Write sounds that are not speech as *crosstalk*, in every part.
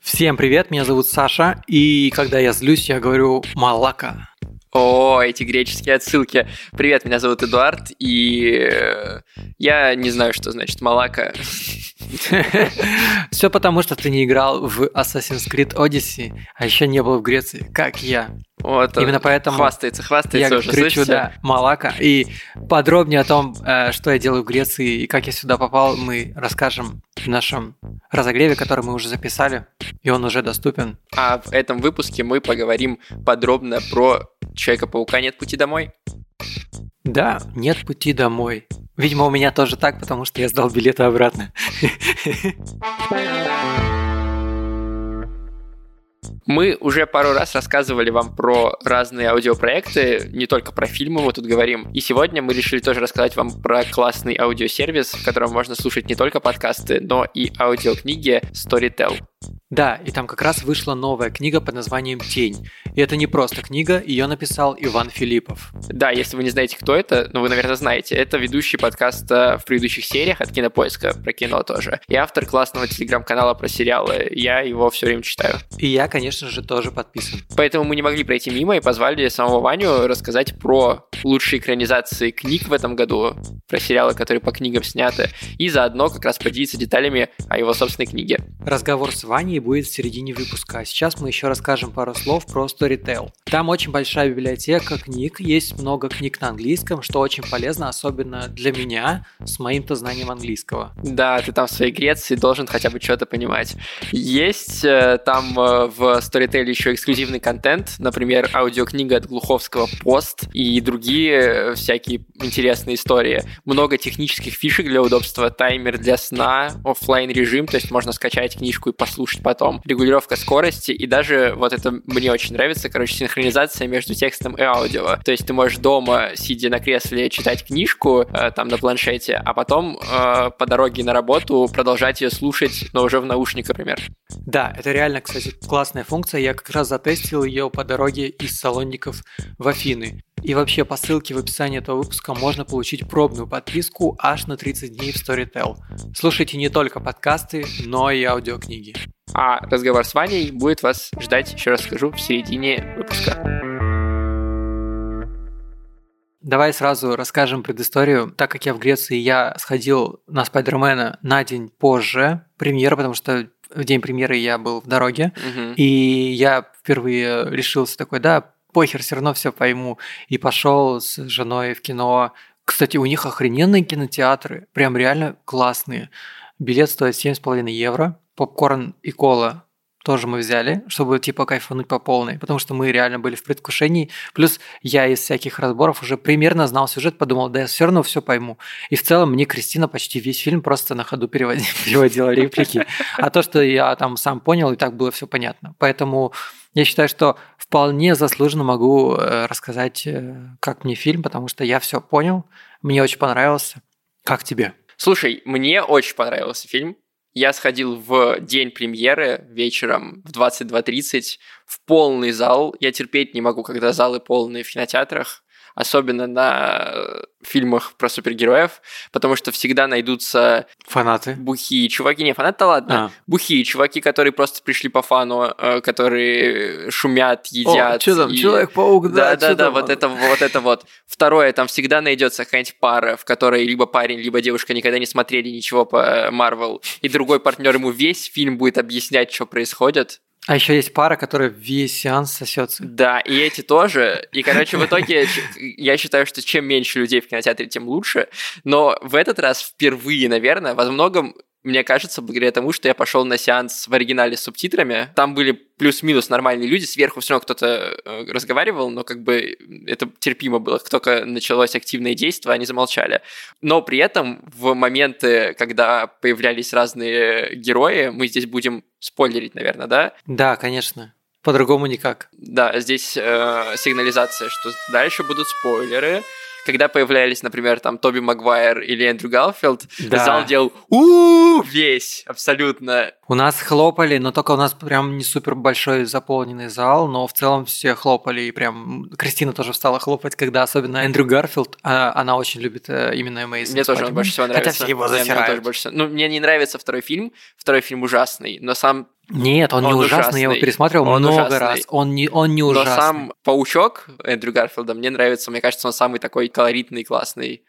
Всем привет, меня зовут Саша, и когда я злюсь, я говорю «малака». О, эти греческие отсылки. Привет, меня зовут Эдуард, и э, я не знаю, что значит «малака». *laughs* *laughs* Все потому, что ты не играл в Assassin's Creed Odyssey, а еще не был в Греции, как я. Вот Именно поэтому хвастается, хвастается я уже, кричу, слышите? да, Малака. И подробнее о том, э, что я делаю в Греции и как я сюда попал, мы расскажем в нашем разогреве, который мы уже записали, и он уже доступен. А в этом выпуске мы поговорим подробно про Человека-паука «Нет пути домой». Да, нет пути домой. Видимо, у меня тоже так, потому что я сдал билеты обратно. *laughs* Мы уже пару раз рассказывали вам про разные аудиопроекты, не только про фильмы мы тут говорим. И сегодня мы решили тоже рассказать вам про классный аудиосервис, в котором можно слушать не только подкасты, но и аудиокниги Storytel. Да, и там как раз вышла новая книга под названием «Тень». И это не просто книга, ее написал Иван Филиппов. Да, если вы не знаете, кто это, ну вы, наверное, знаете. Это ведущий подкаста в предыдущих сериях от Кинопоиска про кино тоже. И автор классного телеграм-канала про сериалы. Я его все время читаю. И я, конечно же, тоже подписан. Поэтому мы не могли пройти мимо и позвали самого Ваню рассказать про лучшие экранизации книг в этом году, про сериалы, которые по книгам сняты, и заодно как раз поделиться деталями о его собственной книге. Разговор с Ваней будет в середине выпуска, а сейчас мы еще расскажем пару слов про Storytel. Там очень большая библиотека книг, есть много книг на английском, что очень полезно, особенно для меня, с моим-то знанием английского. Да, ты там в своей Греции должен хотя бы что-то понимать. Есть э, там э, в Storytel еще эксклюзивный контент, например, аудиокнига от Глуховского «Пост» и другие всякие интересные истории. Много технических фишек для удобства, таймер для сна, оффлайн режим, то есть можно скачать книжку и послушать потом, регулировка скорости и даже, вот это мне очень нравится, короче, синхронизация между текстом и аудио. То есть ты можешь дома, сидя на кресле, читать книжку э, там на планшете, а потом э, по дороге на работу продолжать ее слушать, но уже в наушниках, например. Да, это реально, кстати, классная функция. Я как раз затестил ее по дороге из Салоников в Афины. И вообще по ссылке в описании этого выпуска можно получить пробную подписку аж на 30 дней в Storytel. Слушайте не только подкасты, но и аудиокниги. А разговор с Ваней будет вас ждать, еще раз скажу, в середине выпуска. Давай сразу расскажем предысторию. Так как я в Греции, я сходил на Спайдермена на день позже премьеры, потому что в день премьеры я был в дороге, Мгм. и я впервые решился такой, да, похер, все равно все пойму. И пошел с женой в кино. Кстати, у них охрененные кинотеатры, прям реально классные. Билет стоит 7,5 евро, попкорн и кола тоже мы взяли, чтобы типа кайфануть по полной, потому что мы реально были в предвкушении. Плюс я из всяких разборов уже примерно знал сюжет, подумал, да я все равно все пойму. И в целом мне Кристина почти весь фильм просто на ходу *laughs* переводила, реплики. А то, что я там сам понял, и так было все понятно. Поэтому я считаю, что вполне заслуженно могу э, рассказать, э, как мне фильм, потому что я все понял, мне очень понравился. Как тебе? Слушай, мне очень понравился фильм. Я сходил в день премьеры вечером в 22.30 в полный зал. Я терпеть не могу, когда залы полные в кинотеатрах, особенно на э, фильмах про супергероев, потому что всегда найдутся Фанаты. бухие чуваки. Не, фанаты ладно. А. Бухие чуваки, которые просто пришли по фану, э, которые шумят, едят. что там, и- Человек-паук, да, да, да, да, вот это, вот это вот. Второе, там всегда найдется какая-нибудь пара, в которой либо парень, либо девушка никогда не смотрели ничего по Марвел, и другой партнер ему весь фильм будет объяснять, что происходит. А еще есть пара, которая весь сеанс сосется. Да, и эти тоже. И, короче, в итоге *laughs* я считаю, что чем меньше людей в кинотеатре, тем лучше. Но в этот раз впервые, наверное, во многом мне кажется, благодаря тому, что я пошел на сеанс в оригинале с субтитрами. Там были плюс-минус нормальные люди, сверху все равно кто-то э, разговаривал, но как бы это терпимо было. Как только началось активное действие, они замолчали. Но при этом в моменты, когда появлялись разные герои, мы здесь будем спойлерить, наверное, да? Да, конечно. По-другому никак. Да, здесь э, сигнализация, что дальше будут спойлеры. Когда появлялись, например, там Тоби Магуайр или Эндрю Галфилд, Да. зал делал у весь, абсолютно. У нас хлопали, но только у нас прям не супер большой заполненный зал, но в целом все хлопали, и прям Кристина тоже встала хлопать, когда особенно Эндрю Гарфилд, а, она очень любит э, именно Amazing Мне тоже он больше всего нравится. Хотя все его Да, мне засирают. тоже больше всего- Ну, мне не нравится второй фильм. Второй фильм ужасный, но сам, Нет, он, не Он ужасный, я его ужасный. пересматривал Он много ужасный. раз. Он не, он не но ужасный. сам Паучок Эндрю Гарфилда мне нравится. Мне кажется, он самый такой колоритный, классный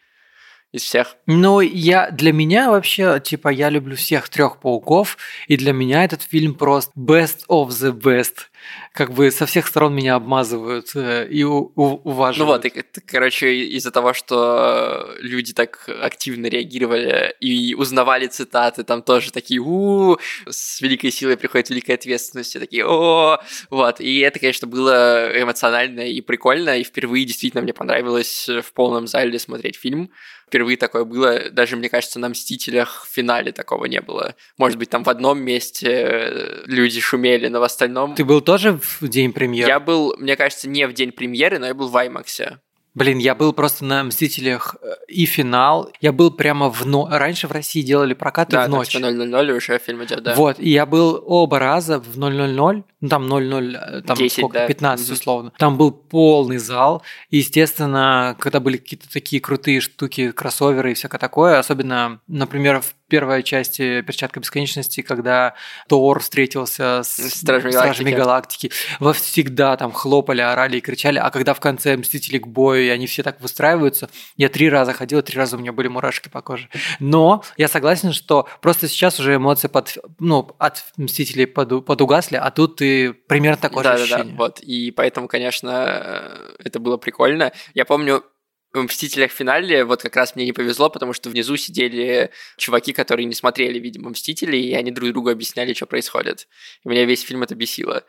из всех. Ну, я для меня вообще, типа, я люблю всех трех пауков, и для меня этот фильм просто best of the best. Как бы со всех сторон меня обмазывают э, и у- у- Ну уважают. вот, и, короче, из-за того, что люди так активно реагировали и узнавали цитаты, там тоже такие у с великой силой приходит великая ответственность, и такие о Вот, и это, конечно, было эмоционально и прикольно, и впервые действительно мне понравилось в полном зале смотреть фильм. Впервые такое было, даже, мне кажется, на «Мстителях» в финале такого не было. Может быть, там в одном месте э, люди шумели, но в остальном... Ты был тоже в день премьеры? Я был, мне кажется, не в день премьеры, но я был в IMAX. Блин, я был просто на «Мстителях» э, и финал. Я был прямо в но... Раньше в России делали прокаты Да, в ночь. типа 000 уже фильм идет, да. Вот, и я был оба раза в 000, ну там 00, э, там 10, сколько, да. 15 Мгм. условно. Там был полный зал, и, естественно, когда были какие-то такие крутые штуки, кроссоверы и всякое такое, особенно, например, в первой части «Перчатка бесконечности», когда Тор встретился с Стражами Стражами Галактики. Галактики, во всегда там хлопали, орали и кричали, а когда в конце «Мстители к бою», и они все так выстраиваются, я три раза ходил, три раза у меня были мурашки по коже. Но я согласен, что просто сейчас уже эмоции под, ну, от «Мстителей» поду- подугасли, а тут и примерно такое да, же да, да, ощущение. вот. И поэтому, конечно, э, это было прикольно. Я помню, в «Мстителях» финале вот как раз мне не повезло, потому что внизу сидели чуваки, которые не смотрели, видимо, «Мстителей», и они друг другу объясняли, что происходит. И меня весь фильм это бесило.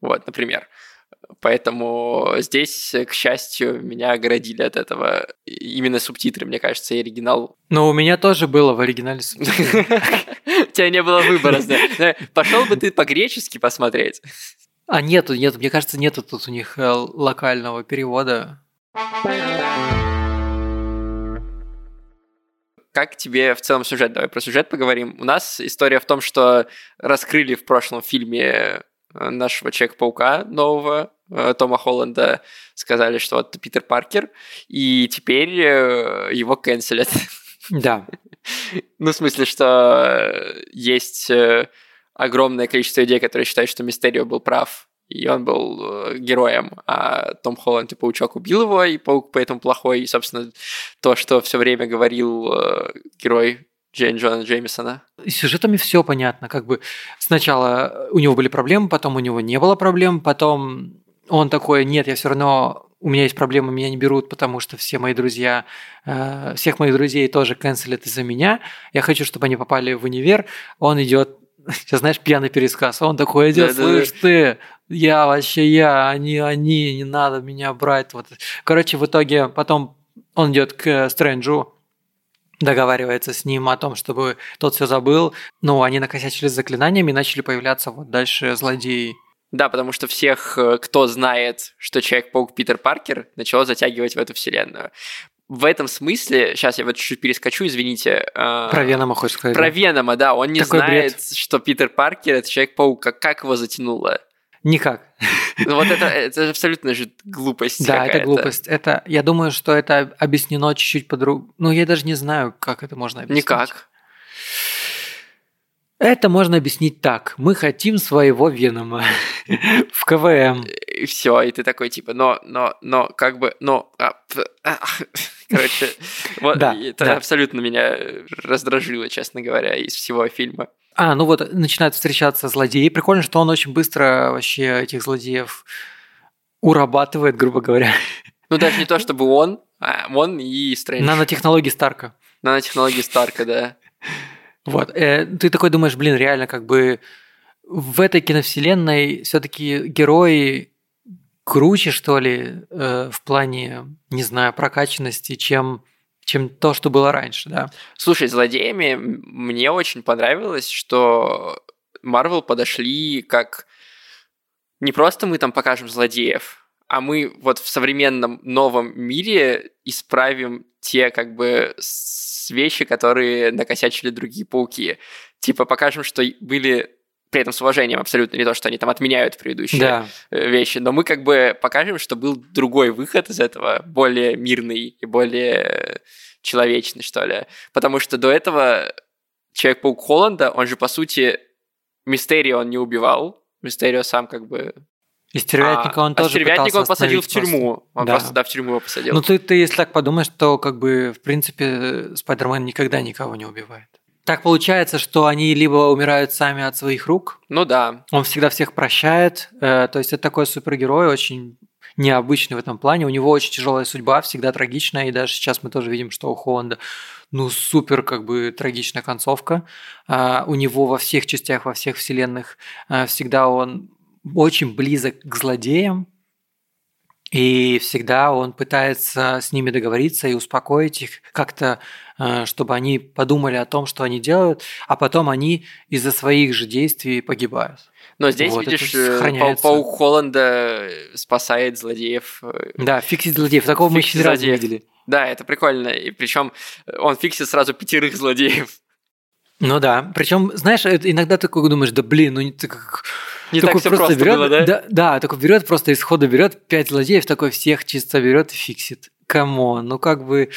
Вот, например. Поэтому здесь, к счастью, меня оградили от этого именно субтитры, мне кажется, и оригинал. Но у меня тоже было в оригинале *laughs* У тебя не было выбора. да. Пошел бы ты по-гречески посмотреть. А нету, нету, мне кажется, нету тут у них э, локального перевода. Как тебе в целом сюжет? Давай про сюжет поговорим. У нас история в том, что раскрыли в прошлом фильме э, нашего Человека-паука нового, э, Тома Холланда, сказали, что вот Питер Паркер, и теперь э, его канцелят. Да. Ну, в смысле, что есть огромное количество людей, которые считают, что Мистерио был прав, и он был э, героем, а Том Холланд и Паучок убил его, и Паук поэтому плохой, и, собственно, то, что все время говорил э, герой Джейн Джона Джеймисона. с сюжетами все понятно. Как бы сначала у него были проблемы, потом у него не было проблем, потом он такой, нет, я все равно, у меня есть проблемы, меня не берут, потому что все мои друзья, э, всех моих друзей тоже канцелят из-за меня. Я хочу, чтобы они попали в универ. Он идет, *laughs* сейчас знаешь, пьяный пересказ. Он такой идет, Да-да-да. слышь ты, я вообще я, они, они, не надо меня брать. Вот. Короче, в итоге потом он идет к Стрэнджу, договаривается с ним о том, чтобы тот все забыл. Ну, они накосячили с заклинаниями и начали появляться вот дальше злодеи. Да, потому что всех, э, кто знает, что Человек-паук Питер Паркер, начало затягивать в эту вселенную. В этом смысле, сейчас я вот чуть-чуть перескочу, извините. э, Про Венома хочешь сказать? Про? Венома, да, он не Такой знает, бред. что Питер Паркер это Человек-паук, как, как его затянуло. Никак. Ну вот это, это абсолютно же глупость Да, это глупость. Это, я думаю, что это объяснено чуть-чуть по-другому. Ну, я даже не знаю, как это можно объяснить. Никак. Это можно объяснить так. Мы хотим своего Венома *laughs* в КВМ. И все, и ты такой, типа, но, но, но, как бы, но... а, а, *laughs* Короче, вот Да, это да. абсолютно меня раздражило, честно говоря, из всего фильма. А, ну вот, начинают встречаться злодеи. Прикольно, что он очень быстро вообще этих злодеев урабатывает, грубо говоря. Ну, даже не то, *laughs* чтобы он, а он и Стрэндж. Нанотехнологии Старка. Нанотехнологии Старка, да. Вот. э, ты такой думаешь, блин, реально, как бы в этой киновселенной все-таки герои круче, что ли, э, в плане, не знаю, прокачанности, чем, чем то, что было раньше, да. Слушай, злодеями мне очень понравилось, что Марвел подошли как не просто мы там покажем злодеев, а мы вот в современном новом мире исправим те как бы вещи, которые накосячили другие пауки. Типа покажем, что были при этом с уважением абсолютно, не то, что они там отменяют предыдущие да. Э, вещи, но мы как бы покажем, что был другой выход из этого, более мирный и более человечный, что ли. Потому что до этого Человек-паук Холланда, он же, по сути, Мистерио он не убивал, Мистерио сам как бы и стервятника он а, тоже а стервятника он посадил в тюрьму. Просто. Он да. просто, да, в тюрьму его посадил. Ну, ты, ты, если так подумаешь, то, как бы, в принципе, Спайдермен никогда никого не убивает. Так получается, что они либо умирают сами от своих рук. Ну да. Он всегда всех прощает. Э, то есть это такой супергерой, очень необычный в этом плане. У него очень тяжелая судьба, всегда трагичная. И даже сейчас мы тоже видим, что у Холланда ну, супер как бы трагичная концовка. А, у него во всех частях, во всех вселенных а, всегда он очень близок к злодеям, и всегда он пытается с ними договориться и успокоить их как-то, а, чтобы они подумали о том, что они делают, а потом они из-за своих же действий погибают. Но здесь, вот, видишь, э, паук Холланда спасает злодеев. Э, да, фиксит злодеев. Такого мы еще разу не видели. Да, это прикольно. И причем он фиксит сразу пятерых злодеев. Ну да. Причем, знаешь, иногда такой думаешь, да блин, ну ты как... Не такой так все просто, берет, было, да? да? Да, такой берет, просто из хода берет пять злодеев, такой всех чисто берет и фиксит. Come on, ну как бы...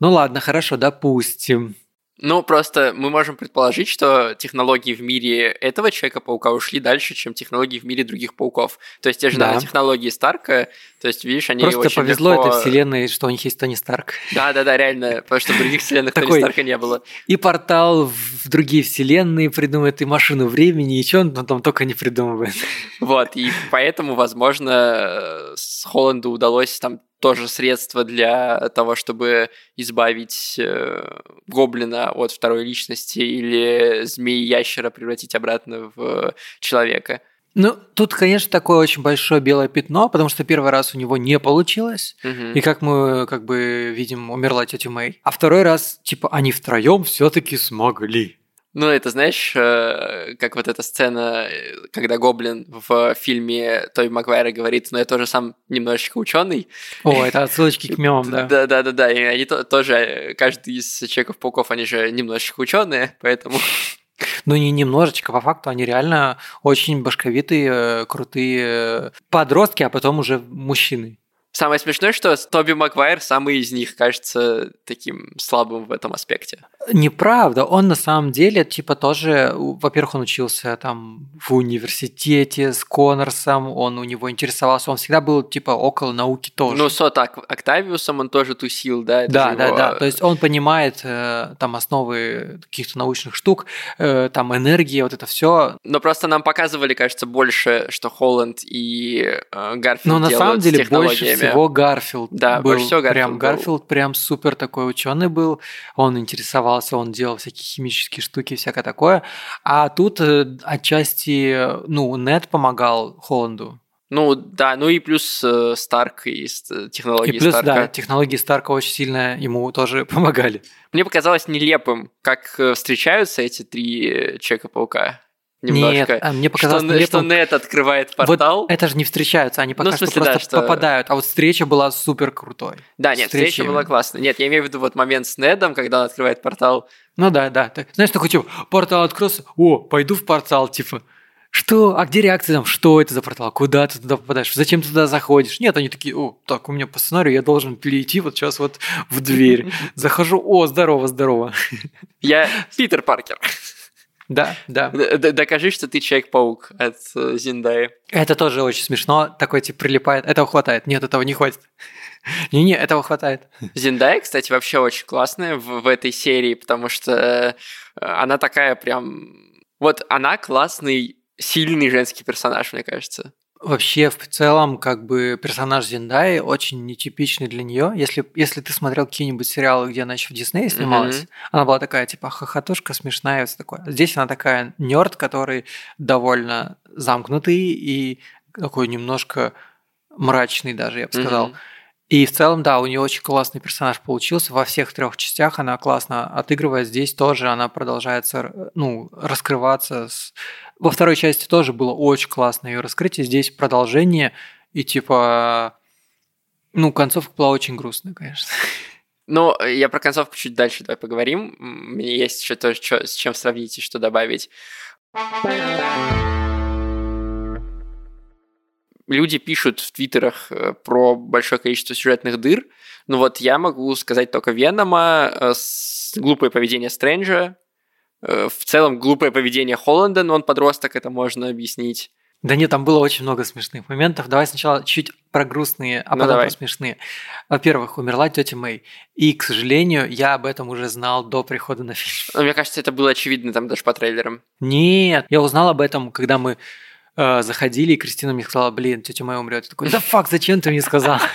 Ну ладно, хорошо, допустим. Ну, просто мы можем предположить, что технологии в мире этого Человека-паука ушли дальше, чем технологии в мире других пауков. То есть те же да. технологии Старка, то есть, видишь, они Просто очень повезло легко... этой вселенной, что у них есть Тони Старк. Да-да-да, реально, потому что в других вселенных Тони Старка не было. И портал в другие вселенные придумает, и машину времени, и что он там только не придумывает. Вот, и поэтому, возможно, с Холланду удалось там тоже средство для того, чтобы избавить э, гоблина от второй личности или змеи-ящера превратить обратно в человека. Ну, тут, конечно, такое очень большое белое пятно, потому что первый раз у него не получилось, угу. и как мы как бы видим, умерла тетя Мэй. А второй раз, типа, они втроем все-таки смогли. Ну, это знаешь, э, как вот эта сцена, э, когда Гоблин в фильме Той Магуайра говорит, ну, я тоже сам немножечко ученый. О, это отсылочки к мемам, да. Да, да, да, да. И они тоже, э, каждый из Человеков-пауков, они же немножечко ученые, поэтому... *laughs* Ну, не немножечко, по факту они реально очень башковитые, крутые подростки, а потом уже мужчины. Самое смешное, что Тоби Маквайр самый из них кажется таким слабым в этом аспекте. Неправда. Он на самом деле, типа, тоже, во-первых, он учился там в университете с Коннорсом, он у него интересовался, он всегда был, типа, около науки тоже. Ну, со так, Октавиусом он тоже тусил, да? да, да, его... да. То есть он понимает э, там основы каких-то научных штук, э, там энергия, вот это все. Но просто нам показывали, кажется, больше, что Холланд и э, Гарфилд Но на самом деле больше всего Гарфилд да, был. Больше всего Гарфилд прям был. Гарфилд прям супер такой ученый был. Он интересовался, он делал всякие химические штуки, всякое такое. А тут э, отчасти, ну, Нед помогал Холланду. Ну да, ну и плюс э, Старк и э, технологии и плюс, Старка. да, технологии Старка очень сильно ему тоже *laughs* помогали. Мне показалось нелепым, как встречаются эти три Человека-паука немножко. Нет, а мне показалось что, нелепым... что Нет открывает портал. Вот это же не встречаются, они пока ну, смысле, что просто да, что... попадают. А вот встреча была супер крутой. Да, нет, встреча, встреча была классная. Нет, я имею в виду вот момент с Недом, когда он открывает портал. Ну да, да. Так, знаешь, такой типа, портал открылся, о, пойду в портал, типа. Что? А где реакция там? Что это за портал? Куда ты туда попадаешь? Зачем ты туда заходишь? Нет, они такие, о, так, у меня по сценарию я должен перейти вот сейчас вот в дверь. *laughs* Захожу, о, здорово, здорово. Я *laughs* Питер Паркер. Да, да. Докажи, что ты Человек-паук от э, Зиндаи. Это тоже очень смешно. Такой тип прилипает. Этого хватает. Нет, этого не хватит. *laughs* Не-не, этого хватает. Зиндая, кстати, вообще очень классная в, в этой серии, потому что э, она такая прям... Вот она классный, сильный женский персонаж, мне кажется. Вообще, в целом, как бы персонаж Зиндаи очень нетипичный для нее. Если, если ты смотрел какие-нибудь сериалы, где она еще в Диснее снималась, mm-hmm. она была такая, типа, хохотушка, смешная, все такое. Здесь она такая нерд, который довольно замкнутый и такой немножко мрачный даже, я бы сказал. Mm-hmm. И в целом, да, у нее очень классный персонаж получился. Во всех трех частях она классно отыгрывает. Здесь тоже она продолжает ну, раскрываться. С... Во второй части тоже было очень классно ее раскрытие. Здесь продолжение. и типа, ну, концовка была очень грустная, конечно. Ну, я про концовку чуть дальше давай поговорим. Мне есть еще то, что, с чем сравнить и что добавить. Люди пишут в твиттерах э, про большое количество сюжетных дыр. Ну вот я могу сказать только Венома, э, глупое поведение Стрэнджа, э, в целом глупое поведение Холланда, но он подросток, это можно объяснить. Да нет, там было очень много смешных моментов. Давай сначала чуть про грустные, а ну, потом давай. про смешные. Во-первых, умерла тетя Мэй. И, к сожалению, я об этом уже знал до прихода на фильм. Но мне кажется, это было очевидно там даже по трейлерам. Нет, я узнал об этом, когда мы э, заходили, и Кристина мне сказала, блин, тетя моя умрет. Я такой, да фак, зачем ты мне сказал? *laughs*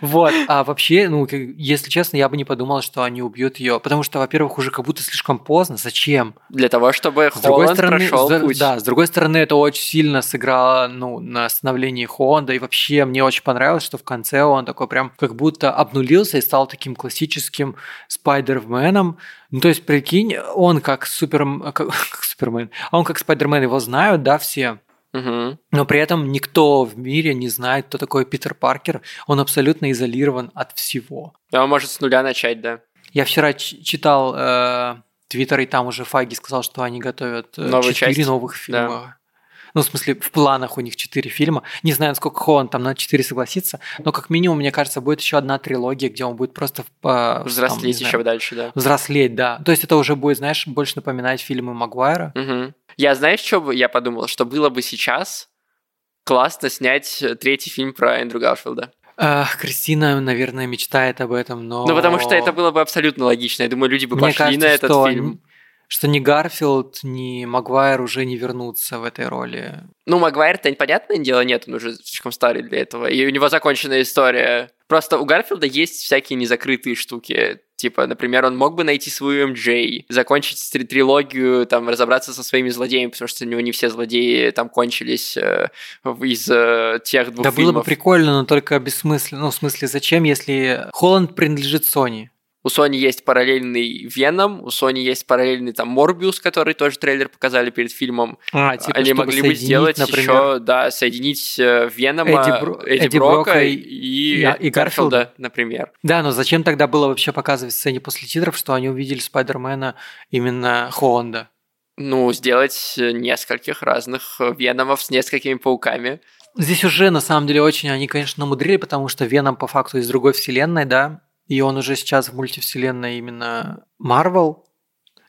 Вот, а вообще, ну, если честно, я бы не подумал, что они убьют ее, потому что, во-первых, уже как будто слишком поздно, зачем? Для того, чтобы Холланд прошел путь. Да, с другой стороны, это очень сильно сыграло, ну, на становлении Хонда, и вообще мне очень понравилось, что в конце он такой прям как будто обнулился и стал таким классическим Спайдерменом, ну, то есть, прикинь, он как, супер, как, *laughs* как Супермен, а он как Спайдермен, его знают, да, все. Угу. Но при этом никто в мире не знает, кто такой Питер Паркер. Он абсолютно изолирован от всего. Да, он может с нуля начать, да. Я вчера читал э, Твиттер, и там уже Фаги сказал, что они готовят э, четыре новых фильма. Да. Ну, в смысле, в планах у них четыре фильма. Не знаю, сколько Холланд там на четыре согласится, но как минимум, мне кажется, будет еще одна трилогия, где он будет просто... По, Взрослеть там, еще знаю, дальше, да. Взрослеть, да. То есть это уже будет, знаешь, больше напоминать фильмы Магуайра. Угу. Я, знаешь, что я подумал? Что было бы сейчас классно снять третий фильм про Эндрю Гарфилда. Ах, Кристина, наверное, мечтает об этом, но... Ну, потому что это было бы абсолютно логично. Я думаю, люди бы Мне пошли кажется, на этот что фильм что ни Гарфилд, ни Магуайр уже не вернутся в этой роли. Ну, Магуайр-то, понятное дело, нет, он уже слишком старый для этого, и у него законченная история. Просто у Гарфилда есть всякие незакрытые штуки. Типа, например, он мог бы найти свою МД, закончить три трилогию, там, разобраться со своими злодеями, потому что у него не все злодеи там кончились э, из э, тех двух Да фильмов. было бы прикольно, но только бессмысленно. Ну, в смысле, зачем, если Холланд принадлежит Sony? У Sony есть параллельный Веном, у Sony есть параллельный там Морбиус, который тоже трейлер показали перед фильмом. А, типа, Они могли бы сделать например, еще, да, соединить э, Венома, Эдди, Бро... Эдди, Эдди Брока, Брока и, и, и Гарфилда, например. Да, но зачем тогда было вообще показывать в сцене после титров, что они увидели Спайдермена именно Холланда? Ну, сделать нескольких разных Веномов с несколькими пауками. Здесь уже, на самом деле, очень они, конечно, намудрили, потому что Веном по факту из другой вселенной, да, и он уже сейчас в мультивселенной именно Marvel,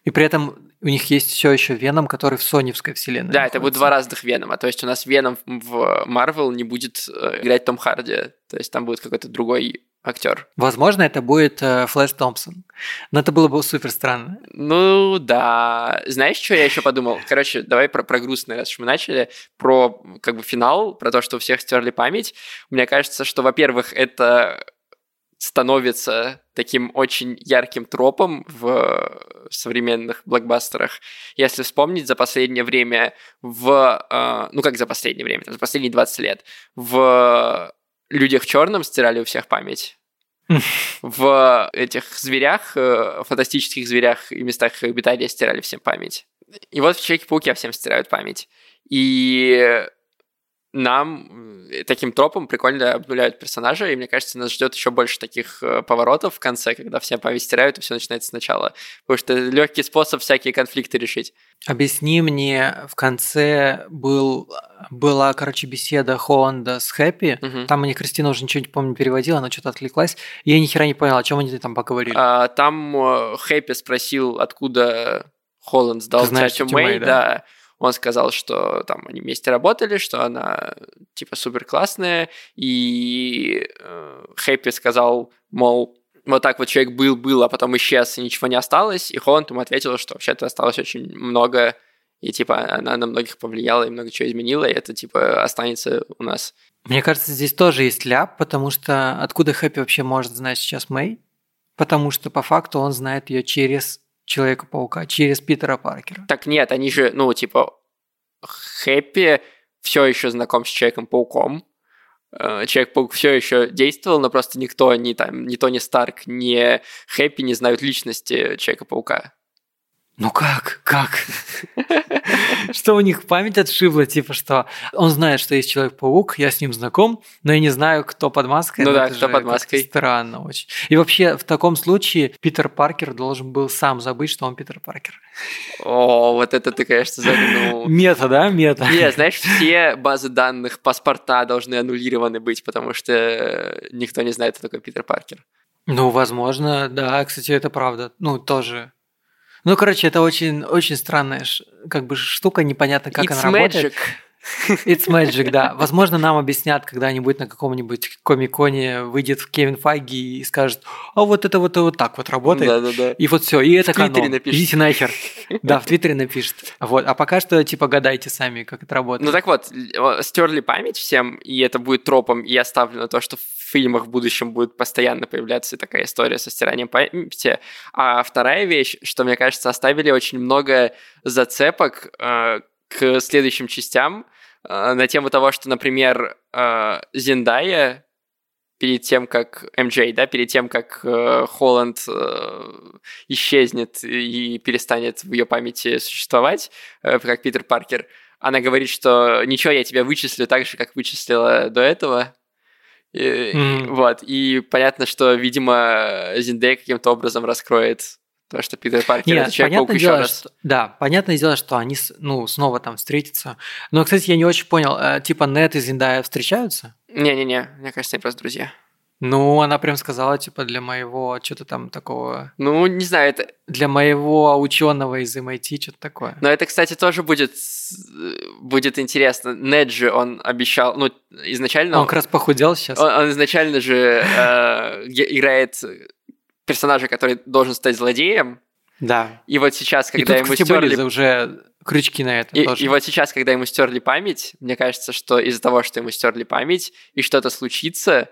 и при этом у них есть все еще Веном, который в соневской вселенной. Да, находится. это будет два разных Венома. То есть у нас Веном в Marvel не будет э, играть Том Харди. То есть там будет какой-то другой актер. Возможно, это будет э, Флэш Томпсон. Но это было бы супер странно. Ну да. Знаешь, что я еще подумал? Короче, давай про, про грустное, раз уж мы начали. Про как бы финал, про то, что у всех стерли память. Мне кажется, что, во-первых, это становится таким очень ярким тропом в современных блокбастерах. Если вспомнить за последнее время в... Э, ну, как за последнее время? За последние 20 лет. В «Людях в черном» стирали у всех память. *laughs* В этих зверях, э, фантастических зверях и местах их обитания стирали всем память. И вот в Человеке-пауке всем стирают память. И нам таким тропом прикольно обнуляют персонажа, и мне кажется, нас ждет еще больше таких э, поворотов в конце, когда все память стирают, и все начинается сначала. Потому что это легкий способ всякие конфликты решить. Объясни мне, в конце был, была, короче, беседа Холланда с Хэппи. Угу. Там мне Кристина уже ничего не помню переводила, она что-то отвлеклась. И я ни хера не понял, о чем они там поговорили. А, там э, Хэппи спросил, откуда Холланд сдал Тятю Мэй, да. да он сказал, что там они вместе работали, что она типа супер классная, и э, Хэппи сказал, мол, вот так вот человек был, был, а потом исчез, и ничего не осталось, и Холланд ему ответил, что вообще-то осталось очень много, и типа она на многих повлияла и много чего изменила, и это типа останется у нас. Мне кажется, здесь тоже есть ляп, потому что откуда Хэппи вообще может знать сейчас Мэй? Потому что по факту он знает ее через Человека-паука через Питера Паркера. Так нет, они же, ну, типа, Хэппи все еще знаком с Человеком-пауком. Э, Человек-паук все еще действовал, но просто никто, ни, там, ни Тони Старк, ни Хэппи не знают личности Человека-паука. Ну как? Как? *laughs* Что у них память отшибла, типа что он знает, что есть Человек-паук, я с ним знаком, но я не знаю, кто под маской. Ну да, кто под маской. Странно очень. И вообще, в таком случае Питер Паркер должен был сам забыть, что он Питер Паркер. О, вот это ты, конечно, загнул. *laughs* Мета, да? Мета. Не, знаешь, все базы данных паспорта должны аннулированы быть, потому что никто не знает, кто такой Питер Паркер. Ну, возможно, да, кстати, это правда. Ну, тоже ну, короче, это очень, очень странная как бы штука, непонятно, как It's она magic. работает. It's magic, да. *laughs* Возможно, нам объяснят когда-нибудь на каком-нибудь комиконе выйдет Кевин Файги и скажет, а вот это вот, вот так вот работает. Да, да, да. И вот все, и это В Твиттере канон. напишет. Идите нахер. *laughs* Да, в Твиттере напишет. Вот. А пока что, типа, гадайте сами, как это работает. Ну так вот, стерли память всем, и это будет тропом, и оставлено то, что фильмах в будущем будет постоянно появляться такая история со стиранием памяти. А вторая вещь, что, мне кажется, оставили очень много зацепок э, к следующим частям э, на тему того, что, например, э, Зендая перед тем, как МJ, да, перед тем, как э, Холланд э, исчезнет и перестанет в ее памяти существовать, э, как Питер Паркер, она говорит, что ничего, я тебя вычислю так же, как вычислила до этого. И, Мгм. Вот, и понятно, что, видимо, Зиндей каким-то образом раскроет то, что Питер Паркер Нет, это понятное еще дело, раз. что, да, понятное дело, что они ну, снова там встретятся. Но, кстати, я не очень понял, э, типа Нет и Зиндая встречаются? Не-не-не, мне кажется, они просто друзья. Ну, она прям сказала, типа, для моего, что-то там такого, Ну, не знаю, это... для моего ученого из MIT, что-то такое. Но это, кстати, тоже будет, будет интересно. Нед же, он обещал... Ну, изначально... Он как раз похудел сейчас. Он, он изначально же э, играет персонажа, который должен стать злодеем. Да. И вот сейчас, И когда тут, ему кстати, стерли... были уже крючки на это И, тоже. и вот сейчас, когда ему стерли память, мне кажется, что из-за того, что ему стерли память, и что-то случится,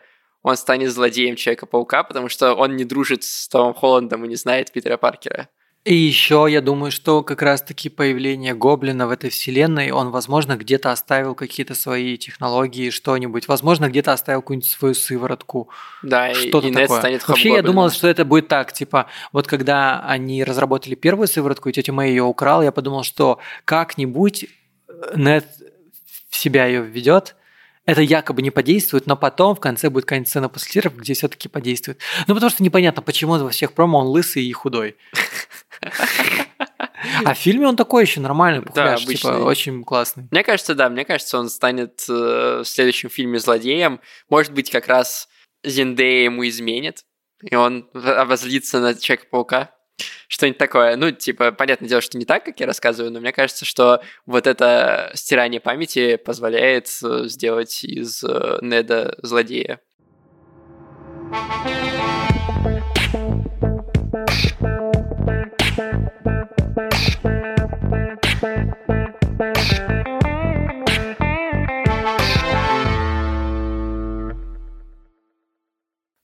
он станет злодеем Человека-паука, потому что он не дружит с Томом Холландом и не знает Питера Паркера. И еще я думаю, что как раз-таки появление Гоблина в этой вселенной, он, возможно, где-то оставил какие-то свои технологии, что-нибудь. Возможно, где-то оставил какую-нибудь свою сыворотку. Да, Что-то и такое. станет Вообще, я думал, что это будет так, типа, вот когда они разработали первую сыворотку, и тетя Мэй ее украл, я подумал, что как-нибудь э, Нед в себя ее введет, это якобы не подействует, но потом в конце будет какая-нибудь сцена после титров, где все-таки подействует. Ну, потому что непонятно, почему во всех промо он лысый и худой. А в фильме он такой еще нормальный, пухляш, типа, обычный. очень классный. Мне кажется, да, мне кажется, он станет э, в следующем фильме злодеем. Может быть, как раз Зендея ему изменит, и он в- обозлится на Человека-паука. Что-нибудь такое. Ну, типа, понятное дело, что не так, как я рассказываю, но мне кажется, что вот это стирание памяти позволяет э, сделать из э, Неда злодея.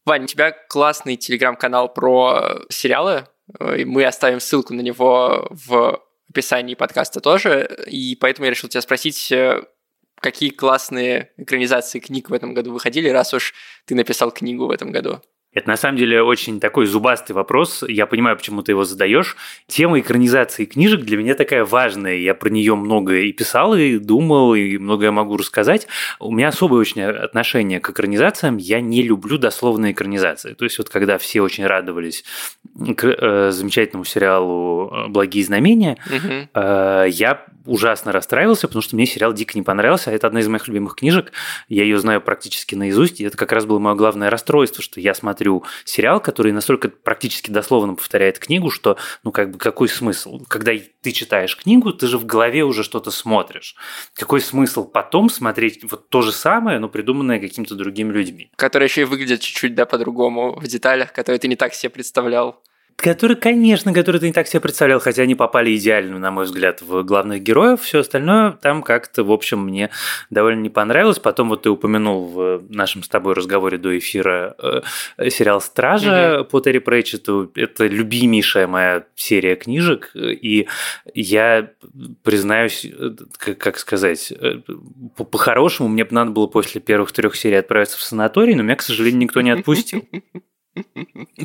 Вань, у тебя классный телеграм-канал про э, сериалы. Э, и Мы оставим ссылку на него в описании подкаста тоже. И поэтому я решил тебя спросить, э, какие классные экранизации книг в этом году выходили, раз уж ты написал книгу в этом году. Это на самом деле очень такой зубастый вопрос. Я понимаю, почему ты его задаешь. Тема экранизации книжек для меня такая важная. Я про нее много и писал, и думал, и многое могу рассказать. У меня особое очень отношение к экранизациям. Я не люблю дословные экранизации. То есть вот когда все очень радовались к э, замечательному сериалу э, «Благие знамения». Э, Я ужасно расстраивался, потому что мне сериал дико не понравился. Это одна из моих любимых книжек. Я ее знаю практически наизусть. И это как раз было мое главное расстройство, что я смотрю сериал, который настолько практически дословно повторяет книгу, что, ну, как бы, какой смысл? Когда ты читаешь книгу, ты же в голове уже что-то смотришь. Какой смысл потом смотреть вот то же самое, но придуманное какими-то другими людьми? Которые еще и выглядят чуть-чуть, да, по-другому в деталях, которые ты не так себе представлял. Который, конечно, который ты не так себе представлял, хотя они попали идеально, на мой взгляд, в главных героев. Все остальное там как-то, в общем, мне довольно не понравилось. Потом вот ты упомянул в нашем с тобой разговоре до эфира э, сериал «Стража» по Терри Прэчету. Это любимейшая моя серия книжек. И я признаюсь, э, как, как сказать, э, по- по-хорошему мне бы надо было после первых трех серий отправиться в санаторий, но меня, к сожалению, никто не отпустил. *laughs*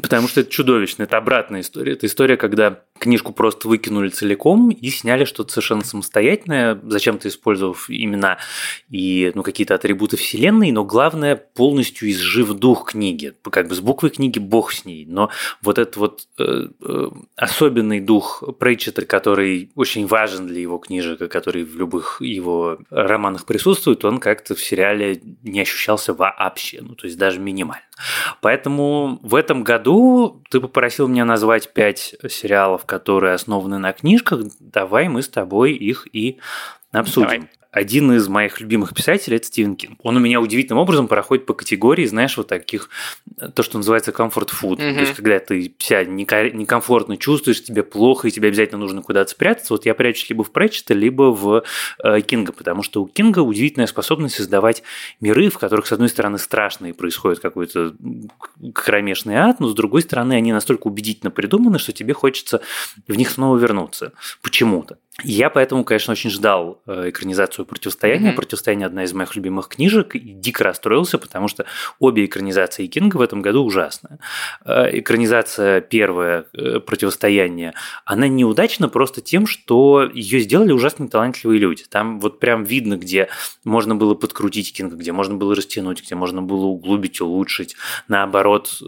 Потому что это чудовищно, это обратная история. Это история, когда книжку просто выкинули целиком и сняли что-то совершенно самостоятельное, зачем-то использовав имена и ну, какие-то атрибуты вселенной, но главное, полностью изжив дух книги. Как бы с буквой книги бог с ней. Но вот этот вот э, э, особенный дух Прейчета, который очень важен для его книжек, который в любых его романах присутствует, он как-то в сериале не ощущался вообще, ну то есть даже минимально. Поэтому в этом году ты попросил меня назвать пять сериалов, которые основаны на книжках. Давай мы с тобой их и обсудим. Давай один из моих любимых писателей – это Стивен Кинг. Он у меня удивительным образом проходит по категории, знаешь, вот таких, то, что называется комфорт food. Mm-hmm. То есть, когда ты себя некомфортно чувствуешь, тебе плохо, и тебе обязательно нужно куда-то спрятаться, вот я прячусь либо в Претчета, либо в э, Кинга, потому что у Кинга удивительная способность создавать миры, в которых, с одной стороны, страшно и происходит какой-то кромешный ад, но с другой стороны, они настолько убедительно придуманы, что тебе хочется в них снова вернуться почему-то. Я поэтому, конечно, очень ждал э, экранизацию противостояния. Mm-hmm. Противостояние одна из моих любимых книжек, и дико расстроился, потому что обе экранизации Кинга в этом году ужасные. Э, экранизация первая э, противостояние, она неудачна просто тем, что ее сделали ужасно талантливые люди. Там вот прям видно, где можно было подкрутить Кинга, где можно было растянуть, где можно было углубить, улучшить, наоборот,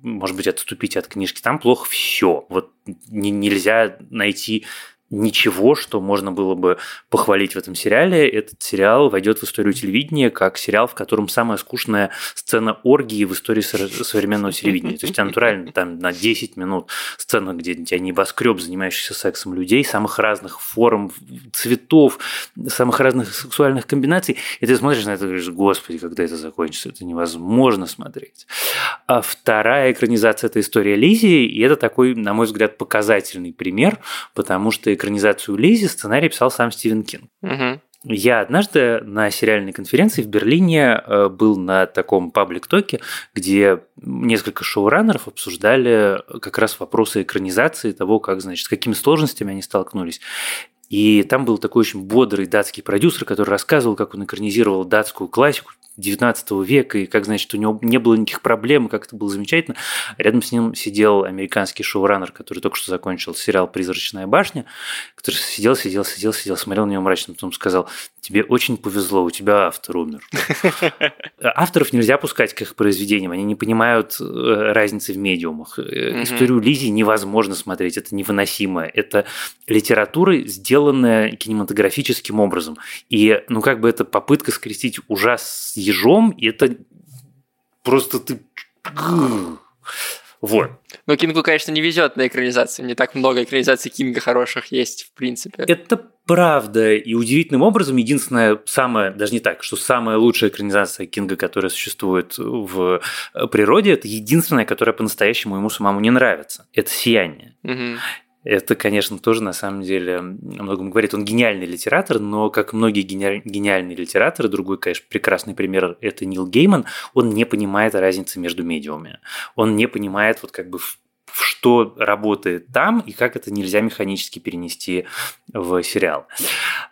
может быть, отступить от книжки. Там плохо все. Вот нельзя найти ничего, что можно было бы похвалить в этом сериале. Этот сериал войдет в историю телевидения как сериал, в котором самая скучная сцена оргии в истории современного телевидения. То есть, натурально там на 10 минут сцена, где у тебя небоскреб, занимающийся сексом людей, самых разных форм, цветов, самых разных сексуальных комбинаций. И ты смотришь на это и говоришь, господи, когда это закончится, это невозможно смотреть. А вторая экранизация – это история Лизи, и это такой, на мой взгляд, показательный пример, потому что экранизацию Лизи сценарий писал сам Стивен Кинг. Угу. Я однажды на сериальной конференции в Берлине э, был на таком паблик-токе, где несколько шоураннеров обсуждали как раз вопросы экранизации того, как, значит, с какими сложностями они столкнулись. И там был такой очень бодрый датский продюсер, который рассказывал, как он экранизировал датскую классику, 19 века, и как, значит, у него не было никаких проблем, как это было замечательно. Рядом с ним сидел американский шоураннер, который только что закончил сериал «Призрачная башня», который сидел, сидел, сидел, сидел, смотрел на него мрачно, потом сказал, тебе очень повезло, у тебя автор умер. *laughs* Авторов нельзя пускать к их произведениям, они не понимают э, разницы в медиумах. Э, историю Лизи невозможно смотреть, это невыносимо. Это литература, сделанная кинематографическим образом. И, ну, как бы это попытка скрестить ужас с ежом, и это просто ты... Вот. Но Кингу, конечно, не везет на экранизацию. Не так много экранизаций Кинга хороших есть, в принципе. Это правда. И удивительным образом, единственное, самое, даже не так, что самая лучшая экранизация Кинга, которая существует в природе, это единственная, которая по-настоящему ему самому не нравится. Это «Сияние». Угу. Это, конечно, тоже на самом деле о многом говорит. Он гениальный литератор, но, как многие гениальные литераторы, другой, конечно, прекрасный пример – это Нил Гейман, он не понимает разницы между медиумами. Он не понимает вот как бы что работает там и как это нельзя механически перенести в сериал.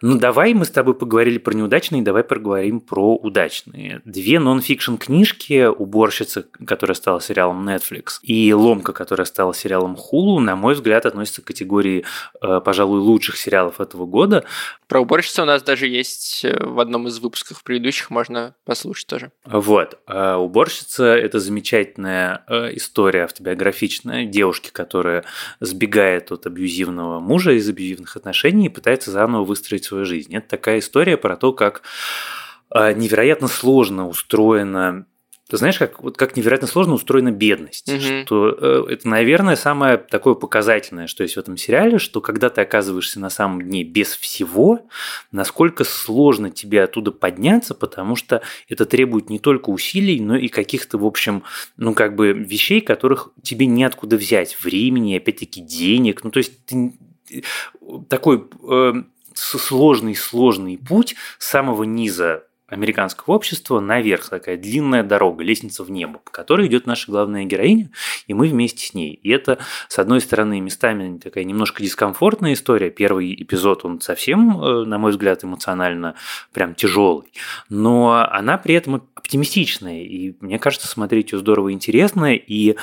Ну, давай мы с тобой поговорили про неудачные, давай поговорим про удачные. Две нон-фикшн книжки «Уборщица», которая стала сериалом Netflix, и «Ломка», которая стала сериалом Hulu, на мой взгляд, относятся к категории, э, пожалуй, лучших сериалов этого года. Про уборщицу у нас даже есть э, в одном из выпусков предыдущих, можно послушать тоже. Вот. А уборщица – это замечательная э, история автобиографичная девушки, которая сбегает от абьюзивного мужа из абьюзивных отношений и пытается заново выстроить свою жизнь. Это такая история про то, как э, невероятно сложно устроена ты знаешь, как, вот как невероятно сложно устроена бедность. Угу. Что э, это, наверное, самое такое показательное, что есть в этом сериале, что когда ты оказываешься на самом дне без всего, насколько сложно тебе оттуда подняться, потому что это требует не только усилий, но и каких-то, в общем, ну, как бы вещей, которых тебе неоткуда взять. Времени, опять-таки, денег. Ну, то есть ты такой э, сложный-сложный путь с самого низа американского общества наверх, такая длинная дорога, лестница в небо, по которой идет наша главная героиня, и мы вместе с ней. И это, с одной стороны, местами такая немножко дискомфортная история. Первый эпизод, он совсем, э, на мой взгляд, эмоционально прям тяжелый, но она при этом оптимистичная. И мне кажется, смотреть ее здорово интересно. И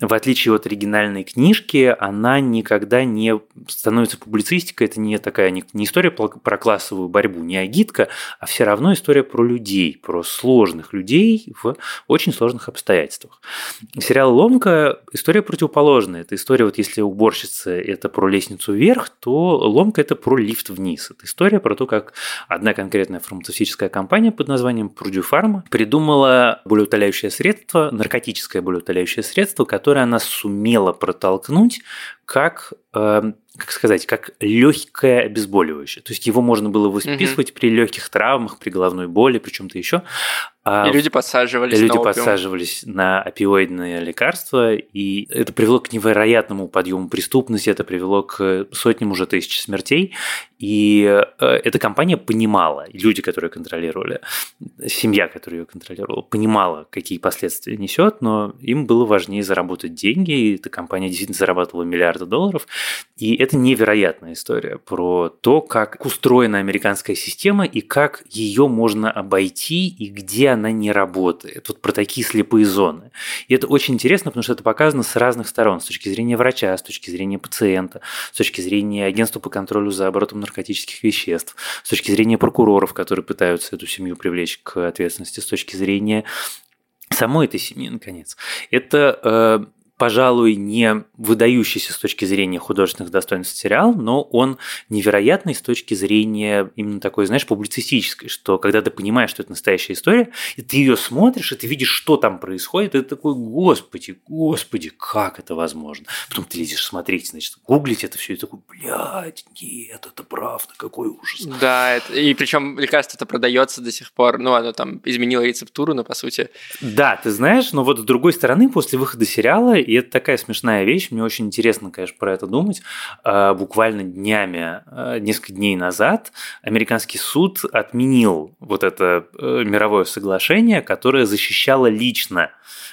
в отличие от оригинальной книжки, она никогда не становится публицистикой. Это не такая не история про классовую борьбу, не агитка, а все равно история про людей, про сложных людей в очень сложных обстоятельствах. Сериал «Ломка» – история противоположная. Это история, вот если уборщица – это про лестницу вверх, то «Ломка» – это про лифт вниз. Это история про то, как одна конкретная фармацевтическая компания под названием Purdue Pharma придумала болеутоляющее средство, наркотическое болеутоляющее средство, которое она сумела протолкнуть как эм, как сказать, как легкое обезболивающее. То есть его можно было выписывать угу. при легких травмах, при головной боли, при чем-то еще. А и люди подсаживались люди на подсаживались на опиоидные лекарства, и это привело к невероятному подъему преступности, это привело к сотням уже тысяч смертей. И э, эта компания понимала, люди, которые контролировали, семья, которая ее контролировала, понимала, какие последствия несет, но им было важнее заработать деньги, и эта компания действительно зарабатывала миллиарды долларов. И это невероятная история про то, как устроена американская система и как ее можно обойти и где она не работает. Вот про такие слепые зоны. И это очень интересно, потому что это показано с разных сторон. С точки зрения врача, с точки зрения пациента, с точки зрения агентства по контролю за оборотом наркотических веществ, с точки зрения прокуроров, которые пытаются эту семью привлечь к ответственности, с точки зрения самой этой семьи, наконец. Это э, пожалуй, не выдающийся с точки зрения художественных достоинств сериал, но он невероятный с точки зрения именно такой, знаешь, публицистической, что когда ты понимаешь, что это настоящая история, и ты ее смотришь, и ты видишь, что там происходит, и ты такой, господи, господи, как это возможно? Потом ты лезешь смотреть, значит, гуглить это все, и такой, блядь, нет, это правда, какой ужас. Да, это, и причем лекарство это продается до сих пор, ну, оно там изменило рецептуру, но по сути... Да, ты знаешь, но вот с другой стороны, после выхода сериала и это такая смешная вещь, мне очень интересно, конечно, про это думать. А, буквально днями, а, несколько дней назад, американский суд отменил вот это э, мировое соглашение, которое защищало лично